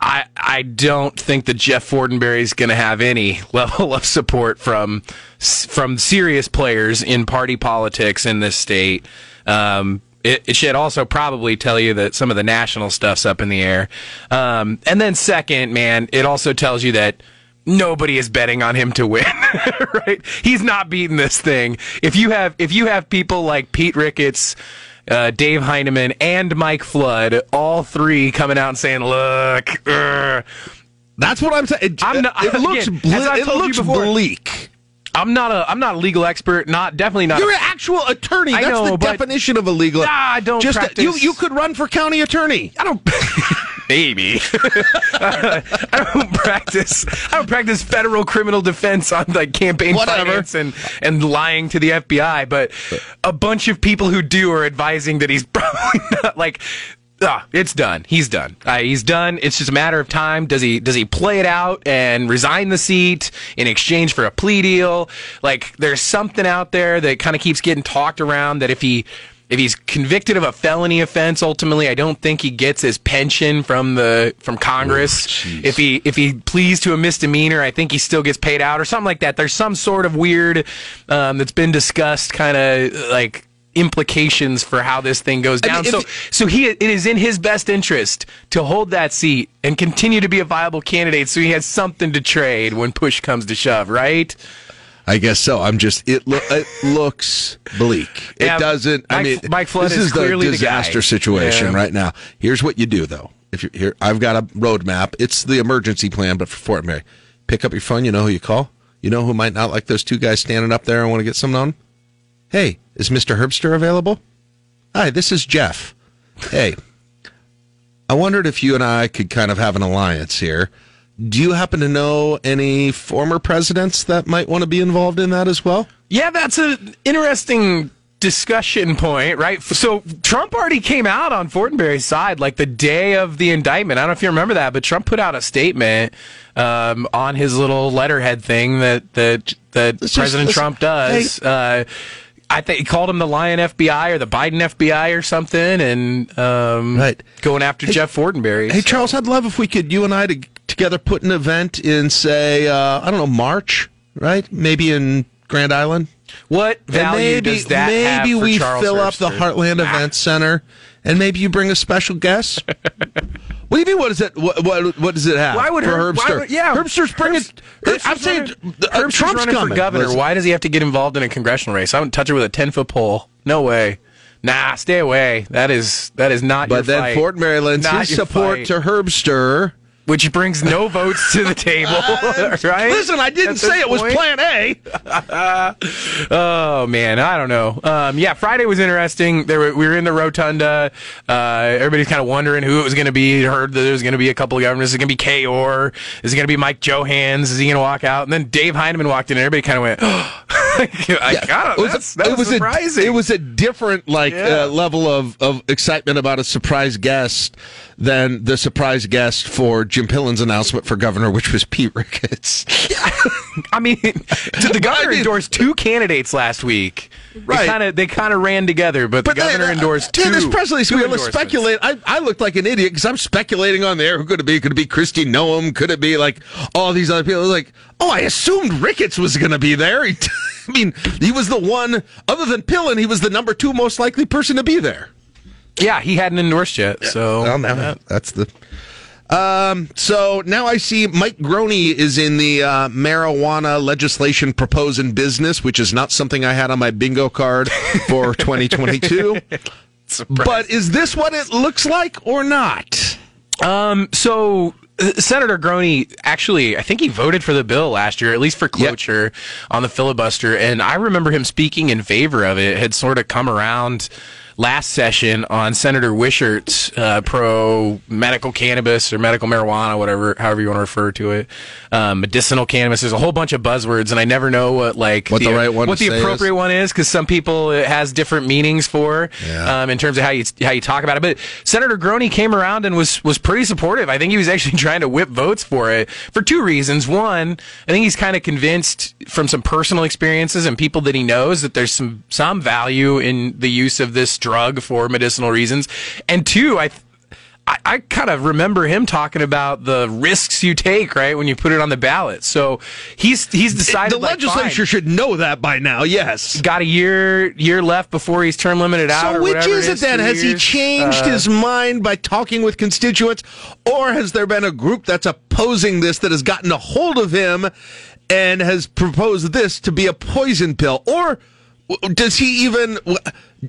I I don't think that Jeff Fortenberry is going to have any level of support from from serious players in party politics in this state. Um, it, it should also probably tell you that some of the national stuff's up in the air. Um, and then second, man, it also tells you that nobody is betting on him to win. right? He's not beating this thing. If you have if you have people like Pete Ricketts. Uh, Dave Heineman and Mike Flood, all three coming out and saying, "Look, uh, that's what I'm saying. It, it looks again, it looks before, bleak. I'm not a I'm not a legal expert. Not definitely not. You're a- an actual attorney. I That's know, the definition of a legal. Nah, I don't Just uh, practice. you. You could run for county attorney. I don't. Maybe. I don't practice. I don't practice federal criminal defense on like campaign Whatever. finance and and lying to the FBI. But a bunch of people who do are advising that he's probably not like. Ah, it's done. He's done. Uh, he's done. It's just a matter of time. Does he does he play it out and resign the seat in exchange for a plea deal? Like there's something out there that kind of keeps getting talked around that if he if he's convicted of a felony offense ultimately I don't think he gets his pension from the from Congress. if he if he pleads to a misdemeanor, I think he still gets paid out or something like that. There's some sort of weird um, that's been discussed kind of like implications for how this thing goes I down. mean, so if- so he it is in his best interest to hold that seat and continue to be a viable candidate so he has something to trade when push comes to shove, right? I guess so. I'm just it. Lo- it looks bleak. Yeah, it doesn't. I mean, Mike Flood this is is, clearly the the disaster situation Yeah. right now. Here's what you do though. If you're here, I've got a roadmap. It's the emergency plan, but for Fort Mary. Pick up your phone. You know who you call. You know who might not like those two guys standing up there and want to get something on. Hey, is Mister Herbster available? Hi, this is Jeff. Hey, I wondered if you and I could kind of have an alliance here. Do you happen to know any former presidents that might want to be involved in that as well? Yeah, that's an interesting discussion point, right? So Trump already came out on Fortenberry's side like the day of the indictment. I don't know if you remember that, but Trump put out a statement um, on his little letterhead thing that that that President Trump does. Uh, I think he called him the Lion FBI or the Biden FBI or something, and um, Right. going after Jeff Fortenberry. Hey, So- Charles, I'd love if we could, you and I, to, together put an event in, say, uh, I don't know, March, right? Maybe in Grand Island. what value maybe does that maybe we Charles fill up the? Heartland Event Center, and maybe you bring a special guest. what do you mean? What is it? What what, what does it have? Why would for Herb- Herbster? would- yeah. Herbster's bringing. Herbster's I'm saying running- uh, Herbster's Trump's running coming. for governor. Listen. Why does he have to get involved in a congressional race? I wouldn't touch it with a ten foot pole. No way. Nah, stay away. That is that is not. your But then fight. Fort Mary lends Not his support fight. to Herbster. Which brings no votes to the table. right? Listen, I didn't say it was? Plan A. oh man, I don't know. Um, yeah, Friday was interesting. There were, we were in the rotunda. Uh, everybody's kind of wondering who it was going to be. Heard that there was going to be a couple of governors. Is it going to be Kay Orr? Is it going to be Mike Johanns? Is he going to walk out? And then Dave Heineman walked in, and everybody kind of went. I got It was- that it was, was surprising. A, it was a different like Yeah. uh, level of, of excitement about a surprise guest than the surprise guest for Jim Pillen's announcement for governor, which was Pete Ricketts. I mean, the governor endorsed two candidates last week. Right. They kind of they kind of ran together, but, the governor they- uh, endorsed two. Yeah, this press release, we were endorsements. speculate. I, I looked like an idiot because I'm speculating on there. Who could it be? Could it be Kristi Noem? Could it be like all these other people? Like, oh, I assumed Ricketts was going to be there. He- I mean, he was the one, other than Pillen, he was the number two most likely person to be there. Yeah, he hadn't endorsed yet. So Well, that's the. Um, so now I see Mike Groene is in the uh, marijuana legislation proposing business, which is not something I had on my bingo card for 2022. but is this what it looks like or not? Um, so uh, Senator Groene actually, I think he voted for the bill last year, at least for cloture on the filibuster, and I remember him speaking in favor of it. Had sort of come around last session on Senator Wishart's uh, pro medical cannabis or medical marijuana, whatever, however you want to refer to it, um, medicinal cannabis. There's a whole bunch of buzzwords, and I never know what like What the right one what the say is. appropriate one is because some people it has different meanings for Yeah. um, in terms of how you how you talk about it. But Senator Groene came around and was was pretty supportive. I think he was actually trying to whip votes for it for two reasons. One, I think he's kind of convinced from some personal experiences and people that he knows that there's some some value in the use of this drug for medicinal reasons. And two, I. I, I kind of remember him talking about the risks you take, right, when you put it on the ballot. So he's he's decided the like, legislature fine, should know that by now. Yes. got a year year left before he's term limited out. So which is it is, then? Has he changed Uh, his mind by talking with constituents, or has there been a group that's opposing this that has gotten a hold of him and has proposed this to be a poison pill, or does he even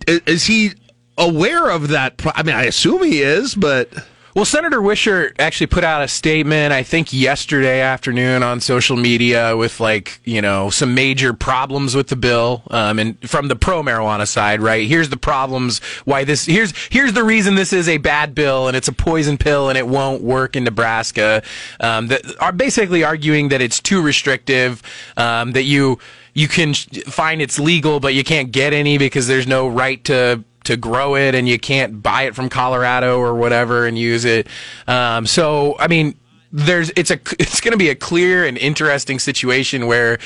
is he aware of that? I mean, I assume he is, but. Well, Senator Wishart actually put out a statement, I think yesterday afternoon on social media with like, you know, some major problems with the bill. Um, and from the pro marijuana side, right? Here's the problems why this, here's, here's the reason this is a bad bill and it's a poison pill and it won't work in Nebraska. Um, that are basically arguing that it's too restrictive, um, that you, you can find it's legal, but you can't get any because there's no right to to grow it and you can't buy it from Colorado or whatever and use it. Um, so, I mean, there's, it's a, it's going to be a clear and interesting situation where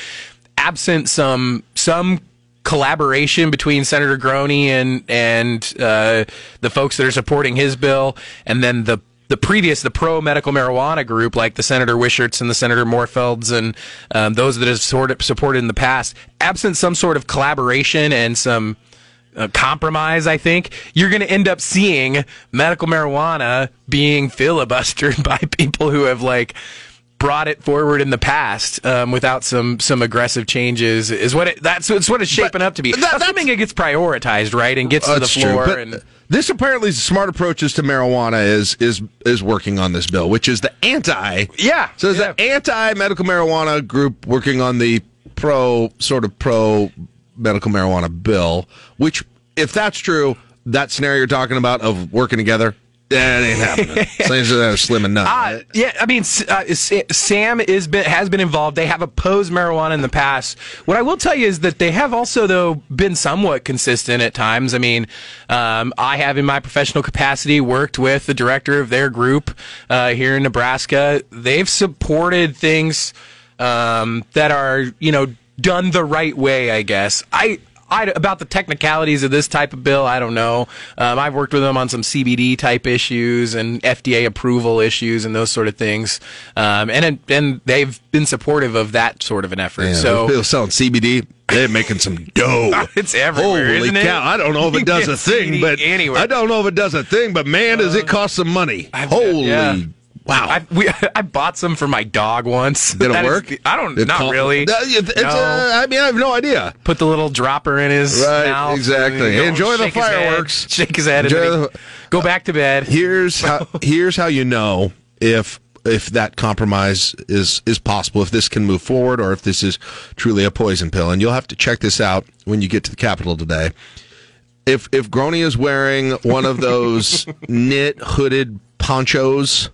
absent some, some collaboration between Senator Groene and, and, uh, the folks that are supporting his bill and then the, the previous, the pro medical marijuana group, like the Senator Wisharts and the Senator Morfelds and um, those that have sort of supported in the past, absent some sort of collaboration and some uh, compromise, I think, you're going to end up seeing medical marijuana being filibustered by people who have like brought it forward in the past um, without some some aggressive changes. Is what it, that's it's what it's shaping up to be. that- Assuming it gets prioritized, right, and gets to the floor. true. And this apparently is smart approaches to marijuana is is is working on this bill, which is the anti. Yeah. So there's an anti medical marijuana group working on the pro sort of pro medical marijuana bill. Which, if that's true, that scenario you're talking about of working together, that ain't happening. That are slim and none. Uh, yeah, I mean, uh, Sam is been, has been involved. They have opposed marijuana in the past. What I will tell you is that they have also, though, been somewhat consistent at times. I mean, um, I have, in my professional capacity, worked with the director of their group uh, here in Nebraska. They've supported things um, that are, you know, done the right way. I guess I. I, about the technicalities of this type of bill, I don't know. Um, I've worked with them on some CBD type issues and FDA approval issues and those sort of things, um, and and they've been supportive of that sort of an effort. Yeah, so people selling CBD, they're making some dough. it's everywhere, Holy isn't it? cow! I don't know if it does a thing, but anywhere. I don't know if it does a thing. But man, does it cost some money? I've- Holy yeah. Wow! I, we, I bought some for my dog once. Did it work? the- I don't. It not really. It's, No. uh, I mean, I have no idea. Put the little dropper in his Right, mouth. exactly. Enjoy the shake his head, fireworks. shake his head. Enjoy and then he- the- go back to bed. Here's how. Here's how you know if if that compromise is is possible, if this can move forward, or if this is truly a poison pill. And you'll have to check this out when you get to the Capitol today. If if Groene is wearing one of those knit hooded ponchos.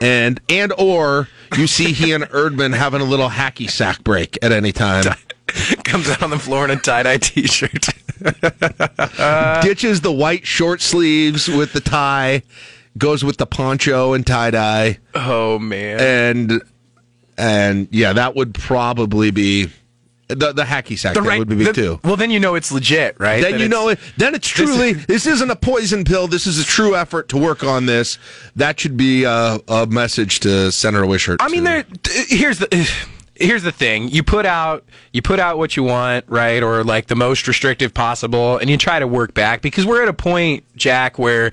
And and or you see he and Erdman having a little hacky sack break at any time. Comes out on the floor in a tie dye t shirt. ditches the white short sleeves with the tie, goes with the poncho and tie dye, Oh man. and and yeah, that would probably be the the hacky sack. The right- would be big the- too. Well, then you know it's legit, right? Then you know it. Then it's this truly. is- This isn't a poison pill. This is a true effort to work on this. That should be a, a message to Senator Wishart. I mean, there. Here's the. Here's the thing: you put out you put out what you want, right, or like the most restrictive possible, and you try to work back because we're at a point, Jack, where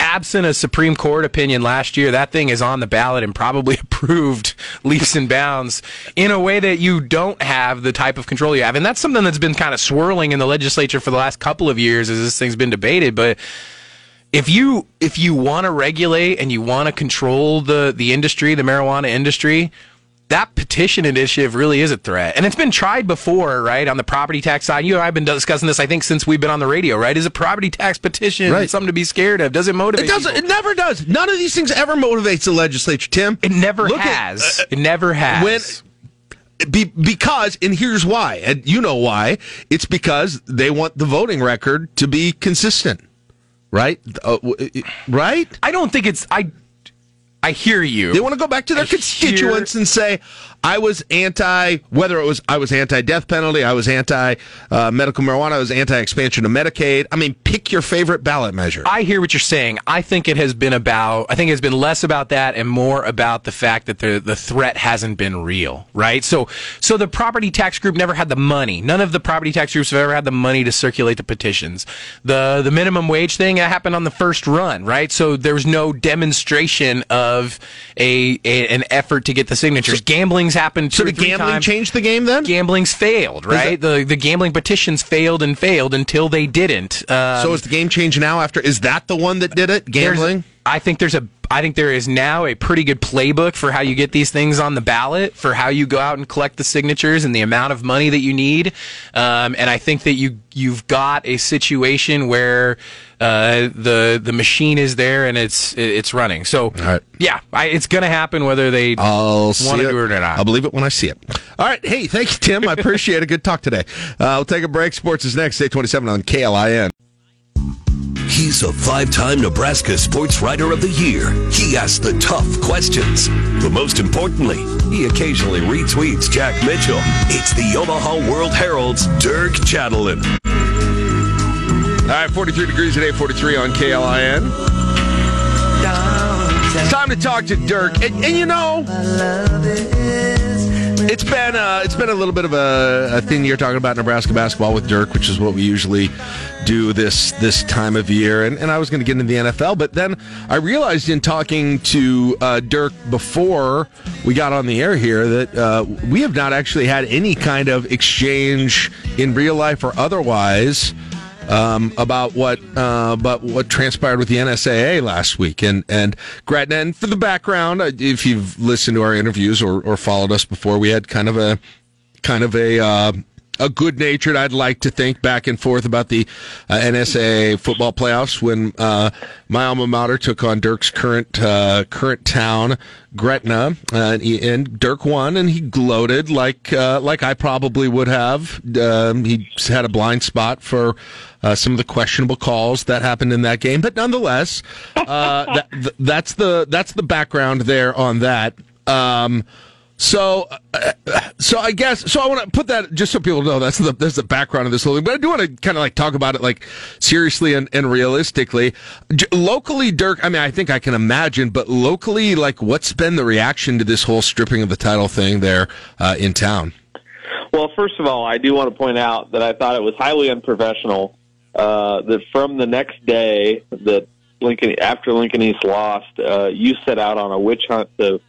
absent a Supreme Court opinion last year, that thing is on the ballot and probably approved leaps and bounds in a way that you don't have the type of control you have, and that's something that's been kind of swirling in the legislature for the last couple of years as this thing's been debated, but if you if you want to regulate and you want to control the the industry, the marijuana industry, that petition initiative really is a threat. And it's been tried before, right? On the property tax side. You and I have been discussing this, I think, since we've been on the radio, right? Is a property tax petition Right. something to be scared of? Does it motivate it doesn't. people? It never does. None of these things ever motivates the legislature, Tim. It never Look at- has. uh, it never has. when be, because and here's why and you know why it's because they want the voting record to be consistent right uh, right I don't think it's I I hear you. They want to go back to their constituents and say, I was anti, whether it was I was anti death penalty, I was anti uh, medical marijuana, I was anti expansion of Medicaid. I mean, pick your favorite ballot measure. I hear what you're saying. I think it has been about. I think it's been less about that and more about the fact that the the threat hasn't been real, right? So, so the property tax group never had the money. None of the property tax groups have ever had the money to circulate the petitions. The the minimum wage thing that happened on the first run, right? So there was no demonstration of a, a an effort to get the signatures. Gambling's happened. So the gambling times. changed the game then? Gambling's failed, right? The the gambling petitions failed and failed until they didn't. Um, so is the game change now after? Is that the one that did it? Gambling? I think there's a. I think there is now a pretty good playbook for how you get these things on the ballot, for how you go out and collect the signatures and the amount of money that you need. Um, and I think that you you've got a situation where uh, the the machine is there and it's it's running. So yeah, I, it's going to happen whether they I'll want to do it or not. I'll believe it when I see it. All right. Hey, thank you, Tim. I appreciate a good talk today. Uh, we'll take a break. Sports is next. Day 27 on KLIN. He's a five time Nebraska Sports Writer of the Year. He asks the tough questions. But most importantly, he occasionally retweets Jack Mitchell. It's the Omaha World Herald's Dirk Chatelain. All right, 43 degrees at 843 on KLIN. It's time to talk to Dirk. And, and you know, it's been uh, it's been a little bit of a, a thing you're talking about Nebraska basketball with Dirk, which is what we usually do this this time of year. And, and I was going to get into the NFL, but then I realized in talking to uh, Dirk before we got on the air here that uh, we have not actually had any kind of exchange in real life or otherwise um, about what uh, about what transpired with the NSAA last week. And and Gretna, and for the background, uh, if you've listened to our interviews or, or followed us before, we had kind of a kind of a uh, a good natured, I'd like to think, back and forth about the uh, NSAA football playoffs when uh, my alma mater took on Dirk's current uh, current town, Gretna, uh, and, he, and Dirk won, and he gloated like uh, like I probably would have. Um, he had a blind spot for uh, some of the questionable calls that happened in that game, but nonetheless, that, th- that's the that's the background there on that. Um, so, uh, so I guess so. I want to put that just so people know that's the that's the background of this whole thing. But I do want to kind of like talk about it like seriously and, and realistically. J- locally, Dirk. I mean, I think I can imagine, but locally, like, what's been the reaction to this whole stripping of the title thing there uh, in town? Well, first of all, I do want to point out that I thought it was highly unprofessional uh, that from the next day that Lincoln, after Lincoln East lost, uh, you set out on a witch hunt to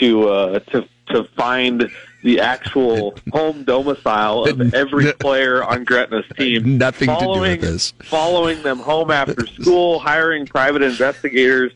to uh, to to find the actual home domicile of every player on Gretna's team. Nothing to do following, with this. Following them home after school, hiring private investigators.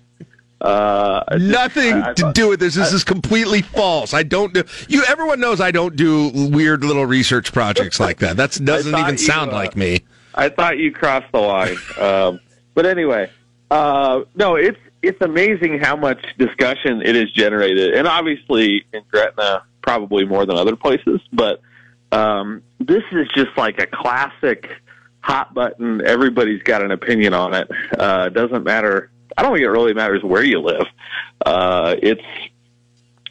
Uh, Nothing I- I to thought- do with this. This is completely false. I don't do you. Everyone knows I don't do weird little research projects like that. That doesn't even you, sound uh, like me. I thought you crossed the line. Um, but anyway, uh, no, it's it's amazing how much discussion it has generated, and obviously in Gretna, probably more than other places. But um, this is just like a classic hot button. Everybody's got an opinion on it. Uh, doesn't matter. I don't think it really matters where you live. Uh, it's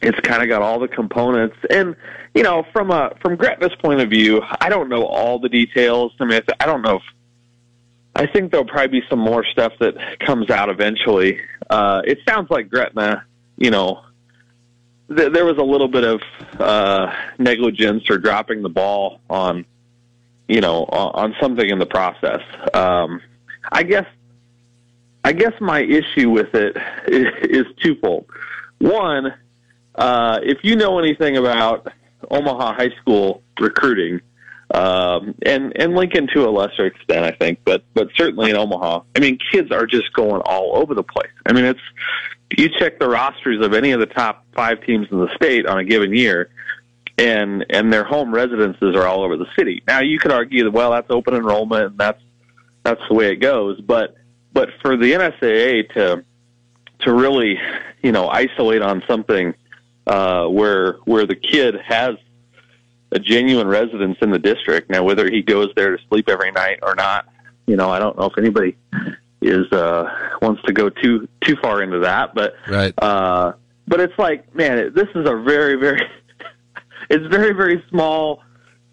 it's kind of got all the components and you know from a from Gretna's point of view I don't know all the details I mean I don't know if I think there'll probably be some more stuff that comes out eventually uh it sounds like Gretna you know th- there was a little bit of uh negligence or dropping the ball on you know on, on something in the process. Um I guess I guess my issue with it is, is twofold. One uh, if you know anything about Omaha high school recruiting, um, and and Lincoln to a lesser extent, I think, but but certainly in Omaha, I mean, kids are just going all over the place. I mean, it's you check the rosters of any of the top five teams in the state on a given year, and and their home residences are all over the city. Now, you could argue that well, that's open enrollment, and that's that's the way it goes, but but for the NSAA to to really, you know, isolate on something uh, where where the kid has a genuine residence in the district. Now, whether he goes there to sleep every night or not, you know, I don't know if anybody is uh, wants to go too too far into that. But right. uh, but it's like, man, it, this is a very very it's very very small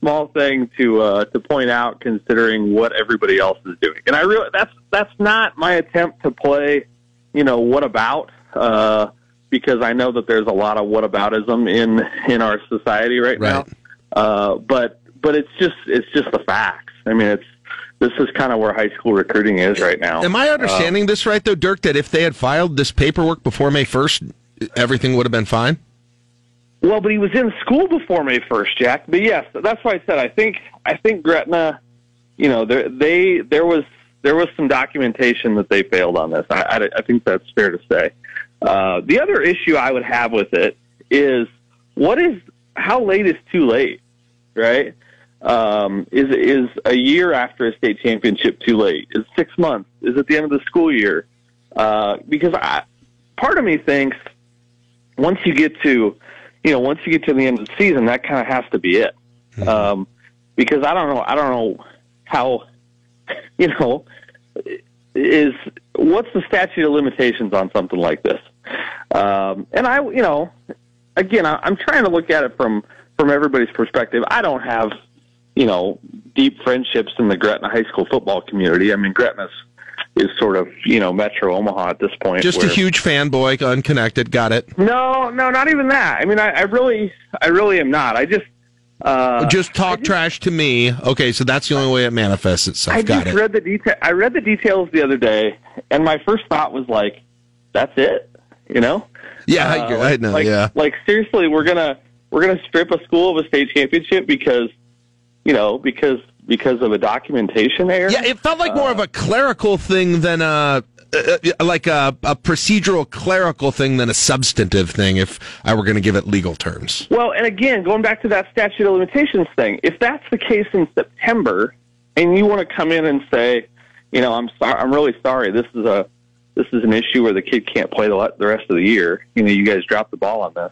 small thing to uh, to point out considering what everybody else is doing. And I really that's that's not my attempt to play, you know, what about uh, because I know that there's a lot of what whataboutism in in our society right, now. Uh, but but it's just it's just the facts. I mean, it's this is kind of where high school recruiting is right now. Am I Uh, understanding this right, though, Dirk, that if they had filed this paperwork before May 1st, everything would have been fine? Well, but he was in school before May first, Jack. But yes, that's why I said I think I think Gretna, you know, there they there was there was some documentation that they failed on this. I, I, I think that's fair to say. Uh, the other issue I would have with it is what is how late is too late, right? Um, is is a year after a state championship too late? Is six months? Is it the end of the school year? Uh, because I, part of me thinks once you get to you know, once you get to the end of the season, that kind of has to be it. Um, because I don't know, I don't know how, you know, is what's the statute of limitations on something like this? Um, and I, you know, again, I, I'm trying to look at it from from everybody's perspective. I don't have, you know, deep friendships in the Gretna high school football community. I mean, Gretna's is sort of you know Metro Omaha at this point. Just a huge fanboy, unconnected. Got it. no, no, not even that. I mean, I, I really, I really am not. I just, uh, just talk trash to me. Okay, so that's the only way it manifests itself. I Got just it. read the detail. I read the details the other day, and my first thought was like, "That's it," you know? Yeah, I- Uh, I know, Like, yeah. like seriously, we're gonna we're gonna strip a school of a state championship because, you know, because because of a documentation error. Yeah, it felt like more of a clerical thing than a. Uh, like a, a procedural clerical thing than a substantive thing if I were going to give it legal terms. Well, and again, going back to that statute of limitations thing, if that's the case in September, and you want to come in and say, you know, I'm sorry, I'm really sorry, this is a this is an issue where the kid can't play the, the rest of the year. You know, you guys dropped the ball on this.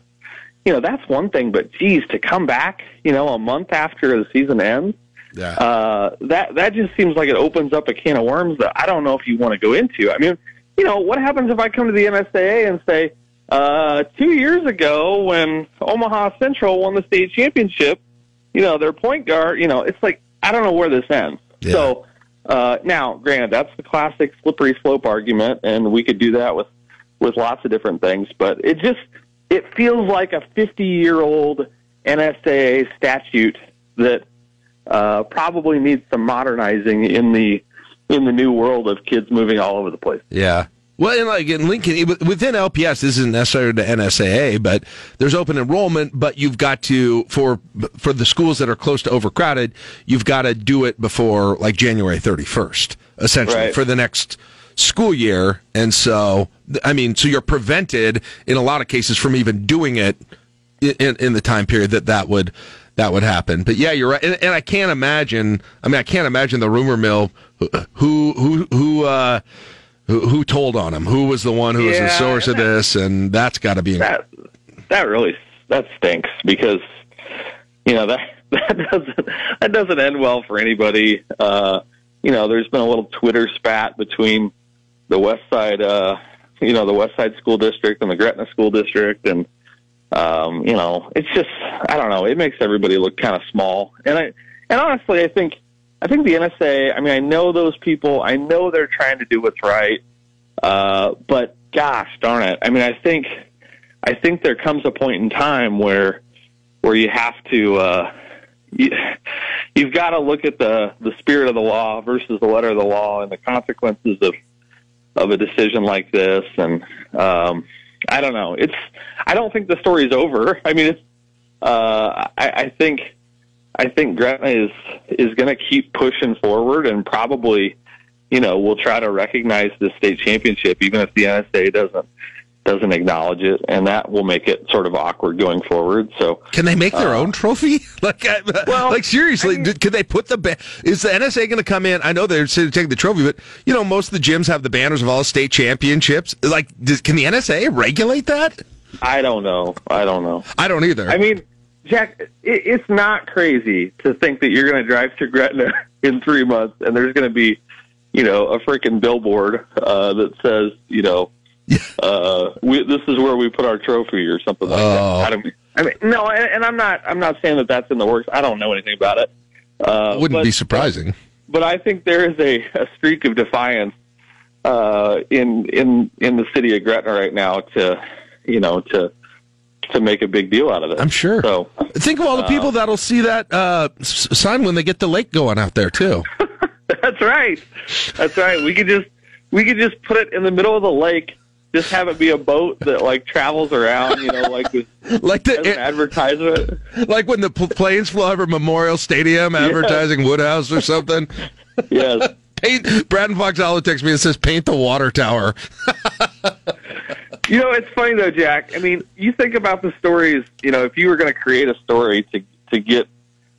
You know, that's one thing, but geez, to come back, you know, a month after the season ends, Yeah. uh, that that just seems like it opens up a can of worms that I don't know if you want to go into. I mean, you know, what happens if I come to the NSAA and say, uh, two years ago when Omaha Central won the state championship, you know, their point guard, you know, it's like I don't know where this ends. So uh, now, granted, that's the classic slippery slope argument, and we could do that with with lots of different things. But it just it feels like a 50 year old NSAA statute that uh, probably needs some modernizing in the in the new world of kids moving all over the place. Yeah. Well, and like in Lincoln, within LPS, this isn't necessarily the NSAA, but there's open enrollment. But you've got to for for the schools that are close to overcrowded, you've got to do it before like January 31st, essentially Right. for the next school year. And so, I mean, so you're prevented in a lot of cases from even doing it in, in the time period that that would that would happen. But yeah, you're right, and, and I can't imagine. I mean, I can't imagine the rumor mill who who who uh, who, who told on him. Who was the one who was the Yeah, source of this? And that's got to be that that really that stinks because you know that that doesn't that doesn't end well for anybody. Uh, you know, there's been a little Twitter spat between the West Side, uh, you know, the West Side School District and the Gretna School District, and um, you know, it's just I don't know. It makes everybody look kind of small, and I and honestly, I think I think the NSA. I mean, I know those people. I know they're trying to do what's right, uh, but gosh darn it! I mean, I think I think there comes a point in time where where you have to uh, you, you've got to look at the the spirit of the law versus the letter of the law and the consequences of of a decision like this. And um, I don't know. It's I don't think the story's over. I mean, it's uh, I, I think I think Gretna is is going to keep pushing forward and probably you know will try to recognize the state championship even if the NSA doesn't doesn't acknowledge it, and that will make it sort of awkward going forward. So Can they make their Uh, own trophy? Like, I, like seriously, d- could they put the ba- is the NSA going to come in? I know they're taking the trophy, but you know most of the gyms have the banners of all state championships. Like, does, can the NSA regulate that? I don't know. I don't know. I don't either. I mean, Jack, it, it's not crazy to think that you're going to drive to Gretna in three months and there's going to be you know, a freaking billboard uh, that says, you know, uh, we, this is where we put our trophy or something like Oh. that. I, don't, I mean, no, and, and I'm not. I'm not saying that that's in the works. I don't know anything about it. Uh, Wouldn't but, be surprising. but I think there is a, a streak of defiance uh, in in in the city of Gretna right now to, you know, to to make a big deal out of it. I'm sure. So Think of all the Uh, people that'll see that uh, sign when they get the lake going out there too. That's right. That's right. We could just we could just put it in the middle of the lake. Just have it be a boat that like travels around, you know, like with, like the advertisement. like when the pl- planes fly over Memorial Stadium advertising Woodhouse or something. Yes. Paint Brandon Fox Allen texts me and says paint the water tower. You know, it's funny though, Jack. I mean, you think about the stories. You know, if you were going to create a story to to get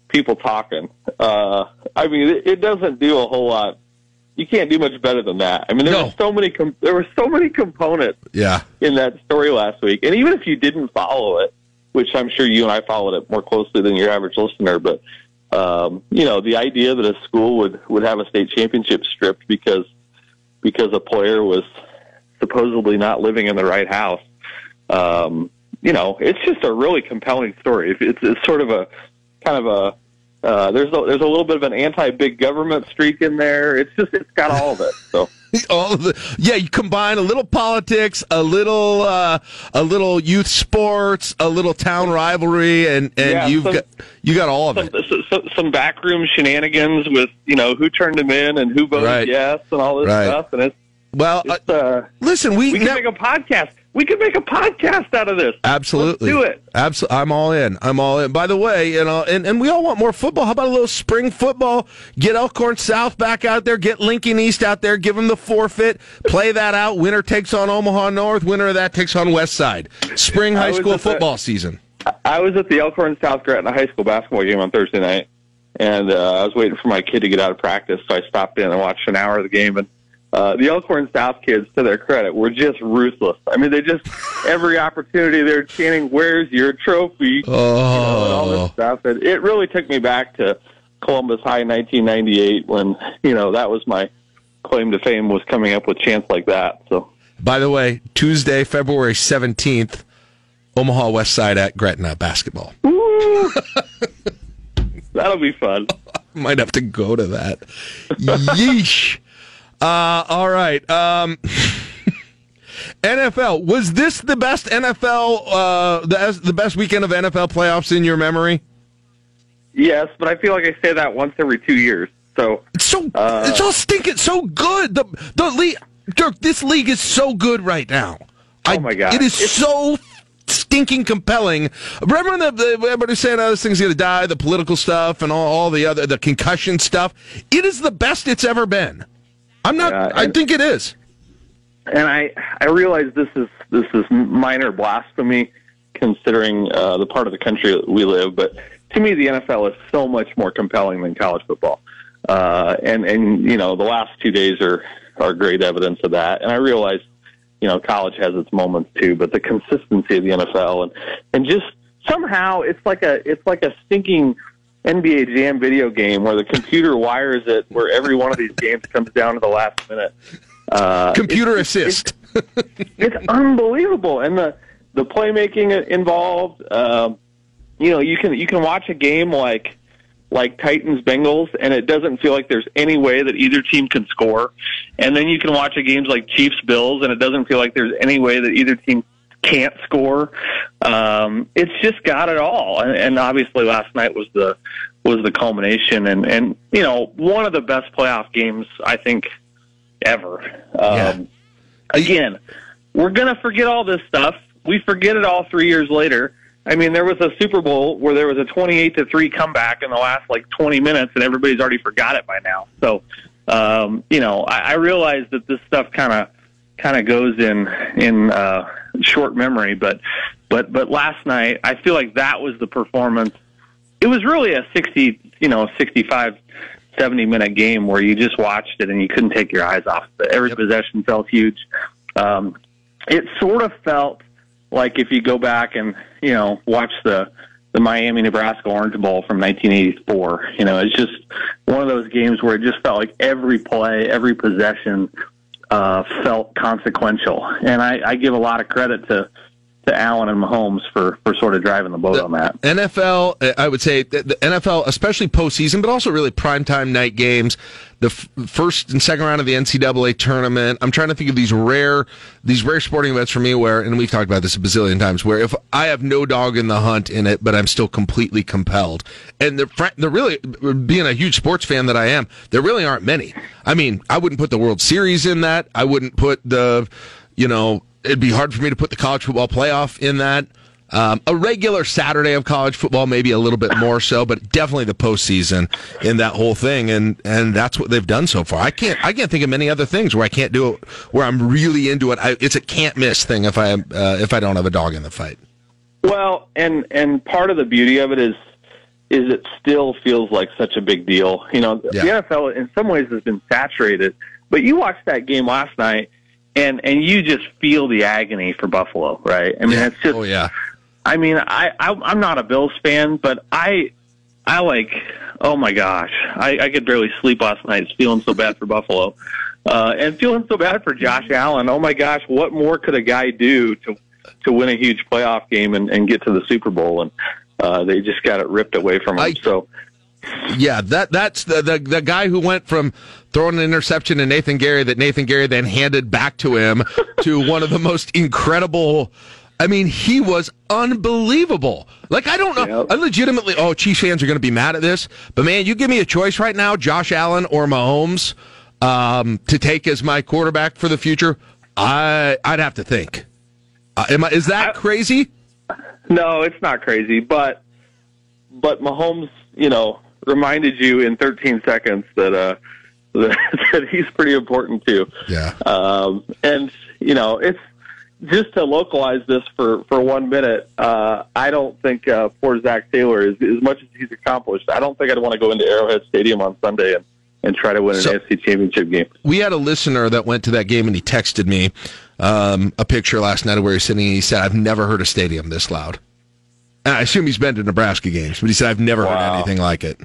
people talking, uh, I mean, it, it doesn't do a whole lot. You can't do much better than that. I mean, there No. were so many com- there were so many components Yeah. in that story last week. And even if you didn't follow it, which I'm sure you and I followed it more closely than your average listener, but um, you know, the idea that a school would would have a state championship stripped because because a player was supposedly not living in the right house. Um, you know, it's just a really compelling story. It's, it's sort of a kind of a uh, there's a, there's a little bit of an anti big government streak in there. It's just it's got all of it. So all of the yeah, you combine a little politics, a little uh, a little youth sports, a little town rivalry, and and Yeah, you've some- got you got all of some, it. so- so- some backroom shenanigans with you know who turned him in and who voted Right. yes and all this Right. stuff. And it's Well, it's, uh, listen, we we could make a podcast. We could make a podcast out of this. Absolutely. Let's do it. Absolutely. I'm all in. I'm all in. By the way, you know, and, and we all want more football. How about a little spring football? Get Elkhorn South back out there. Get Lincoln East out there. Give them the forfeit. Play that out. Winner takes on Omaha North. Winner of that takes on West Side. Spring high school at the- football season. I was at the Elkhorn South Gretna High School basketball game on Thursday night, and uh, I was waiting for my kid to get out of practice, so I stopped in and watched an hour of the game. And uh, the Elkhorn South kids, to their credit, were just ruthless. I mean, they just every opportunity they're chanting, "Where's your trophy?" Oh. You know, and all this stuff. And it really took me back to Columbus High, 1998, when you know that was my claim to fame was coming up with chants like that. So. By the way, Tuesday, February 17th, Omaha West Side at Gretna basketball. That'll be fun. Might have to go to that. Yeesh. Uh, all right. Um, NFL. Was this the best NFL, uh, the, the best weekend of NFL playoffs in your memory? Yes, but I feel like I say that once every two years. So it's so uh, it's all stinking so good. The the league, Dirk. This league is so good right now. Oh my god! It is so stinking compelling. Remember when the, the everybody saying oh, this thing's going to die, the political stuff and all, all the other the concussion stuff. It is the best it's ever been. I'm not. Yeah, I and- think it is. and I I realize this is this is minor blasphemy considering uh, the part of the country that we live, but to me the NFL is so much more compelling than college football. Uh, and and you know the last two days are are great evidence of that. And I realize you know college has its moments too, but the consistency of the NFL and and just somehow it's like a it's like a stinking NBA Jam video game where the computer wires it where every one of these games comes down to the last minute. Uh, Computer it's- assist. it's unbelievable, and the the playmaking involved. Um, you know, you can you can watch a game like like Titans Bengals, and it doesn't feel like there's any way that either team can score. And then you can watch a games like Chiefs Bills, and it doesn't feel like there's any way that either team can't score. Um, it's just got it all, and, and obviously last night was the was the culmination, and and you know one of the best playoff games I think ever. Um, Again, we're gonna forget all this stuff. We forget it all three years later. I mean, there was a Super Bowl where there was a twenty-eight to three comeback in the last like twenty minutes, and everybody's already forgot it by now. So, um, you know, I, I realize that this stuff kind of kind of goes in in uh, short memory, but but but last night I feel like that was the performance. It was really a sixty, you know, sixty-five 70 minute game where you just watched it and you couldn't take your eyes off it. Every possession felt huge. Um, it sort of felt like if you go back and, you know, watch the, the the Miami Nebraska Orange Bowl from 1984. You know, it's just one of those games where it just felt like every play, every possession uh, felt consequential, and I, I give a lot of credit to to Allen and Mahomes for for sort of driving the boat on that. NFL, uh, I would say the the NFL, especially postseason, but also really primetime night games, the f- first and second round of the NCAA tournament. I'm trying to think of these rare, these rare sporting events for me where, and we've talked about this a bazillion times, where if I have no dog in the hunt in it, but I'm still completely compelled, and the the really being a huge sports fan that I am, there really aren't many. I mean, I wouldn't put the World Series in that. I wouldn't put the, you know, it'd be hard for me to put the college football playoff in that. Um, a regular Saturday of college football, maybe a little bit more so, but definitely the postseason in that whole thing, and and that's what they've done so far. I can't I can't think of many other things where I can't do it, where I'm really into it. I, it's a can't miss thing if I uh, if I don't have a dog in the fight. Well, and and part of the beauty of it is is it still feels like such a big deal. You know, Yeah. the NFL in some ways has been saturated, but you watched that game last night, and and you just feel the agony for Buffalo, right? I mean, it's just. Oh yeah. I mean, I, I I'm not a Bills fan, but I I like. Oh my gosh, I, I could barely sleep last night. Just feeling so bad for Buffalo, uh, and feeling so bad for Josh Allen. Oh my gosh, what more could a guy do to to win a huge playoff game and, and get to the Super Bowl? And uh, they just got it ripped away from him. so Yeah, that that's the, the the guy who went from throwing an interception to Nathan Gary that Nathan Gary then handed back to him to one of the most incredible. I mean, he was unbelievable. Like I don't know, I legitimately. Oh, Chiefs fans are going to be mad at this, but man, you give me a choice right now, Josh Allen or Mahomes, um, to take as my quarterback for the future. I I'd have to think. Uh, am I, is that crazy? No, it's not crazy, but but Mahomes, you know, reminded you in 13 seconds that uh that, that he's pretty important too. Yeah. Um, and you know, it's just to localize this for for one minute. Uh, I don't think uh, poor Zac Taylor is as much as he's accomplished. I don't think I'd want to go into Arrowhead Stadium on Sunday and and try to win an So- AFC Championship game. we had a listener that went to that game and he texted me um, a picture last night of where he's sitting and he said, I've never heard a stadium this loud. And I assume he's been to Nebraska games, but he said, I've never heard anything like it.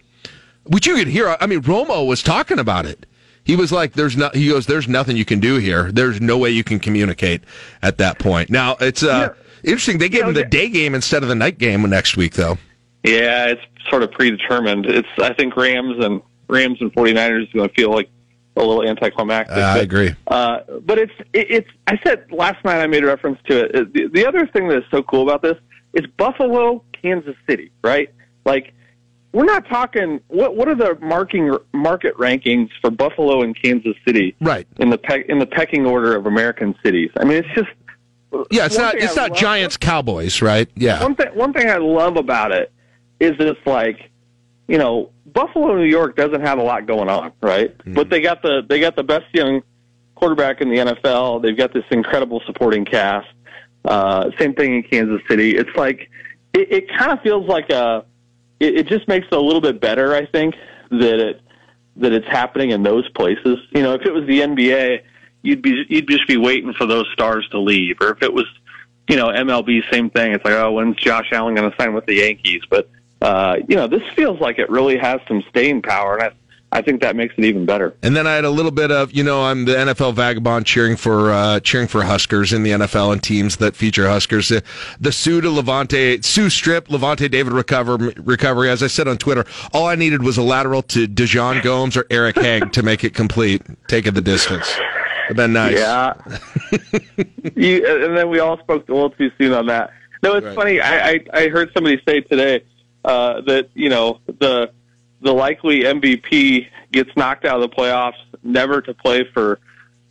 Which you could hear. I mean, Romo was talking about it. He was like, "There's no." He goes, "There's nothing you can do here. There's no way you can communicate at that point." Now it's uh, interesting. They gave him the day game instead of the night game next week, though. Yeah, it's sort of predetermined. It's I think Rams and Rams and 49ers is going to feel like a little anticlimactic. Uh, I but- agree. Uh, but it's it, it's. I said last night I made a reference to it. Uh, The, the other thing that is so cool about this is Buffalo, Kansas City, right? Like we're not talking. What what are the marking market rankings for Buffalo and Kansas City? Right in the peck in the pecking order of American cities. I mean, it's just Yeah, it's not. It's I not love- Giants Cowboys, right? Yeah. one thing one thing I love about it is that it's like, you know, Buffalo, New York doesn't have a lot going on, right? But they got the they got the best young quarterback in the NFL. They've got this incredible supporting cast. Uh, same thing in Kansas City. It's like it, it kind of feels like a. It, it just makes it a little bit better, I think, that it that it's happening in those places. You know, if it was the NBA, you'd be you'd just be waiting for those stars to leave, or if it was, you know, MLB, same thing. It's like, oh, when's Josh Allen going to sign with the Yankees? But uh, you know, this feels like it really has some staying power, and I I think that makes it even better. And then I had a little bit of, you know, I'm the NFL vagabond cheering for uh, cheering for Huskers in the NFL and teams that feature Huskers. The, the Suh to Lavonte, Suh strip, Lavonte David recover, recovery. As I said on Twitter, all I needed was a lateral to Dejon Gomes or Eric Hagg to make it complete. Take it the distance. It'd been nice. Yeah. you, and then we all spoke a little too soon on that. No, it's Right. funny. I, I I heard somebody say today uh, that you know the the likely MVP gets knocked out of the playoffs, never to play for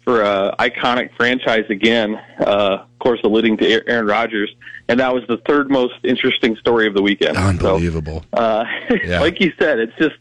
for a iconic franchise again. Uh, of course, alluding to Aaron Rodgers, and that was the third most interesting story of the weekend. Unbelievable. So, uh, Yeah. like you said, it's just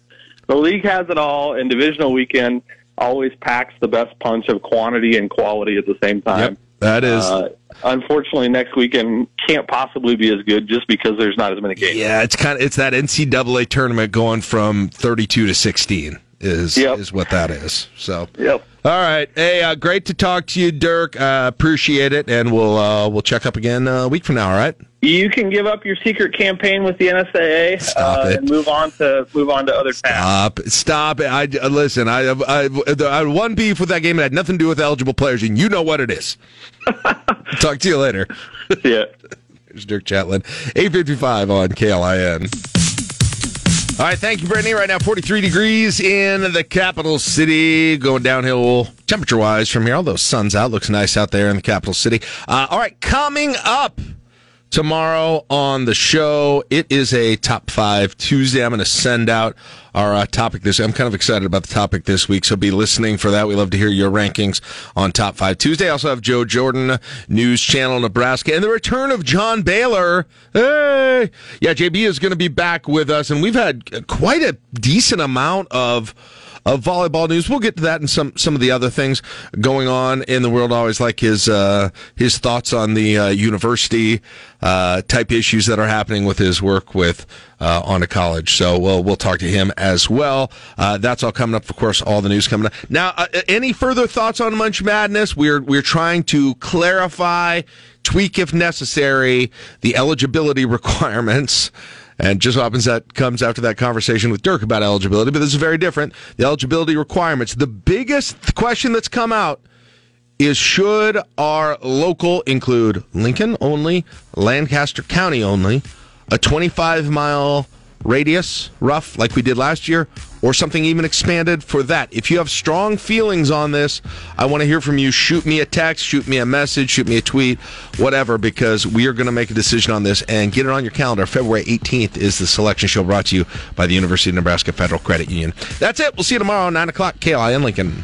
the league has it all, and divisional weekend always packs the best punch of quantity and quality at the same time. That is- Uh, unfortunately, next weekend can't possibly be as good just because there's not as many games. Yeah, it's kind of it's that NCAA tournament going from 32 to 16 is Yep. is what that is. So Yep. All right. Hey, uh, great to talk to you, Dirk. Uh, appreciate it, and we'll uh, we'll check up again a week from now. All right. You can give up your secret campaign with the NSAA Stop uh, it. and move on to move on to other paths. Stop! Stop it! I uh, listen. I, I, I had one beef with that game. It had nothing to do with eligible players, and you know what it is. Talk to you later. yeah. There's Dirk Chatelain, eight fifty five on KLIN. All right, thank you, Brittany. Right now, 43 degrees in the capital city. Going downhill temperature wise from here, although sun's out. Looks nice out there in the capital city. Uh, all right, coming up tomorrow on the show, it is a top five Tuesday. I'm going to send out our uh, topic this. I'm kind of excited about the topic this week, so be listening for that. We love to hear your rankings on top five Tuesday. I Also have Joe Jordan, News Channel Nebraska, and the return of John Baylor. Hey, yeah, JB is going to be back with us, and we've had quite a decent amount of of volleyball news. We'll get to that and some some of the other things going on in the world. I always like his uh, his thoughts on the uh, university uh, type issues that are happening with his work with uh, on a college. So we'll we'll talk to him as well. Uh, that's all coming up. Of course, all the news coming up. Now, uh, any further thoughts on Munch Madness? We're we're trying to clarify, tweak if necessary, the eligibility requirements. And just happens that comes after that conversation with Dirk about eligibility, but this is very different. The eligibility requirements. The biggest question that's come out is should our local include Lincoln only, Lancaster County only, a 25 mile radius, rough, like we did last year, or something even expanded for that. If you have strong feelings on this, I want to hear from you. Shoot me a text, shoot me a message, shoot me a tweet, whatever, because we are going to make a decision on this and get it on your calendar. February 18th is the selection show brought to you by the University of Nebraska Federal Credit Union. That's it. We'll see you tomorrow, 9 o'clock, KLIN Lincoln.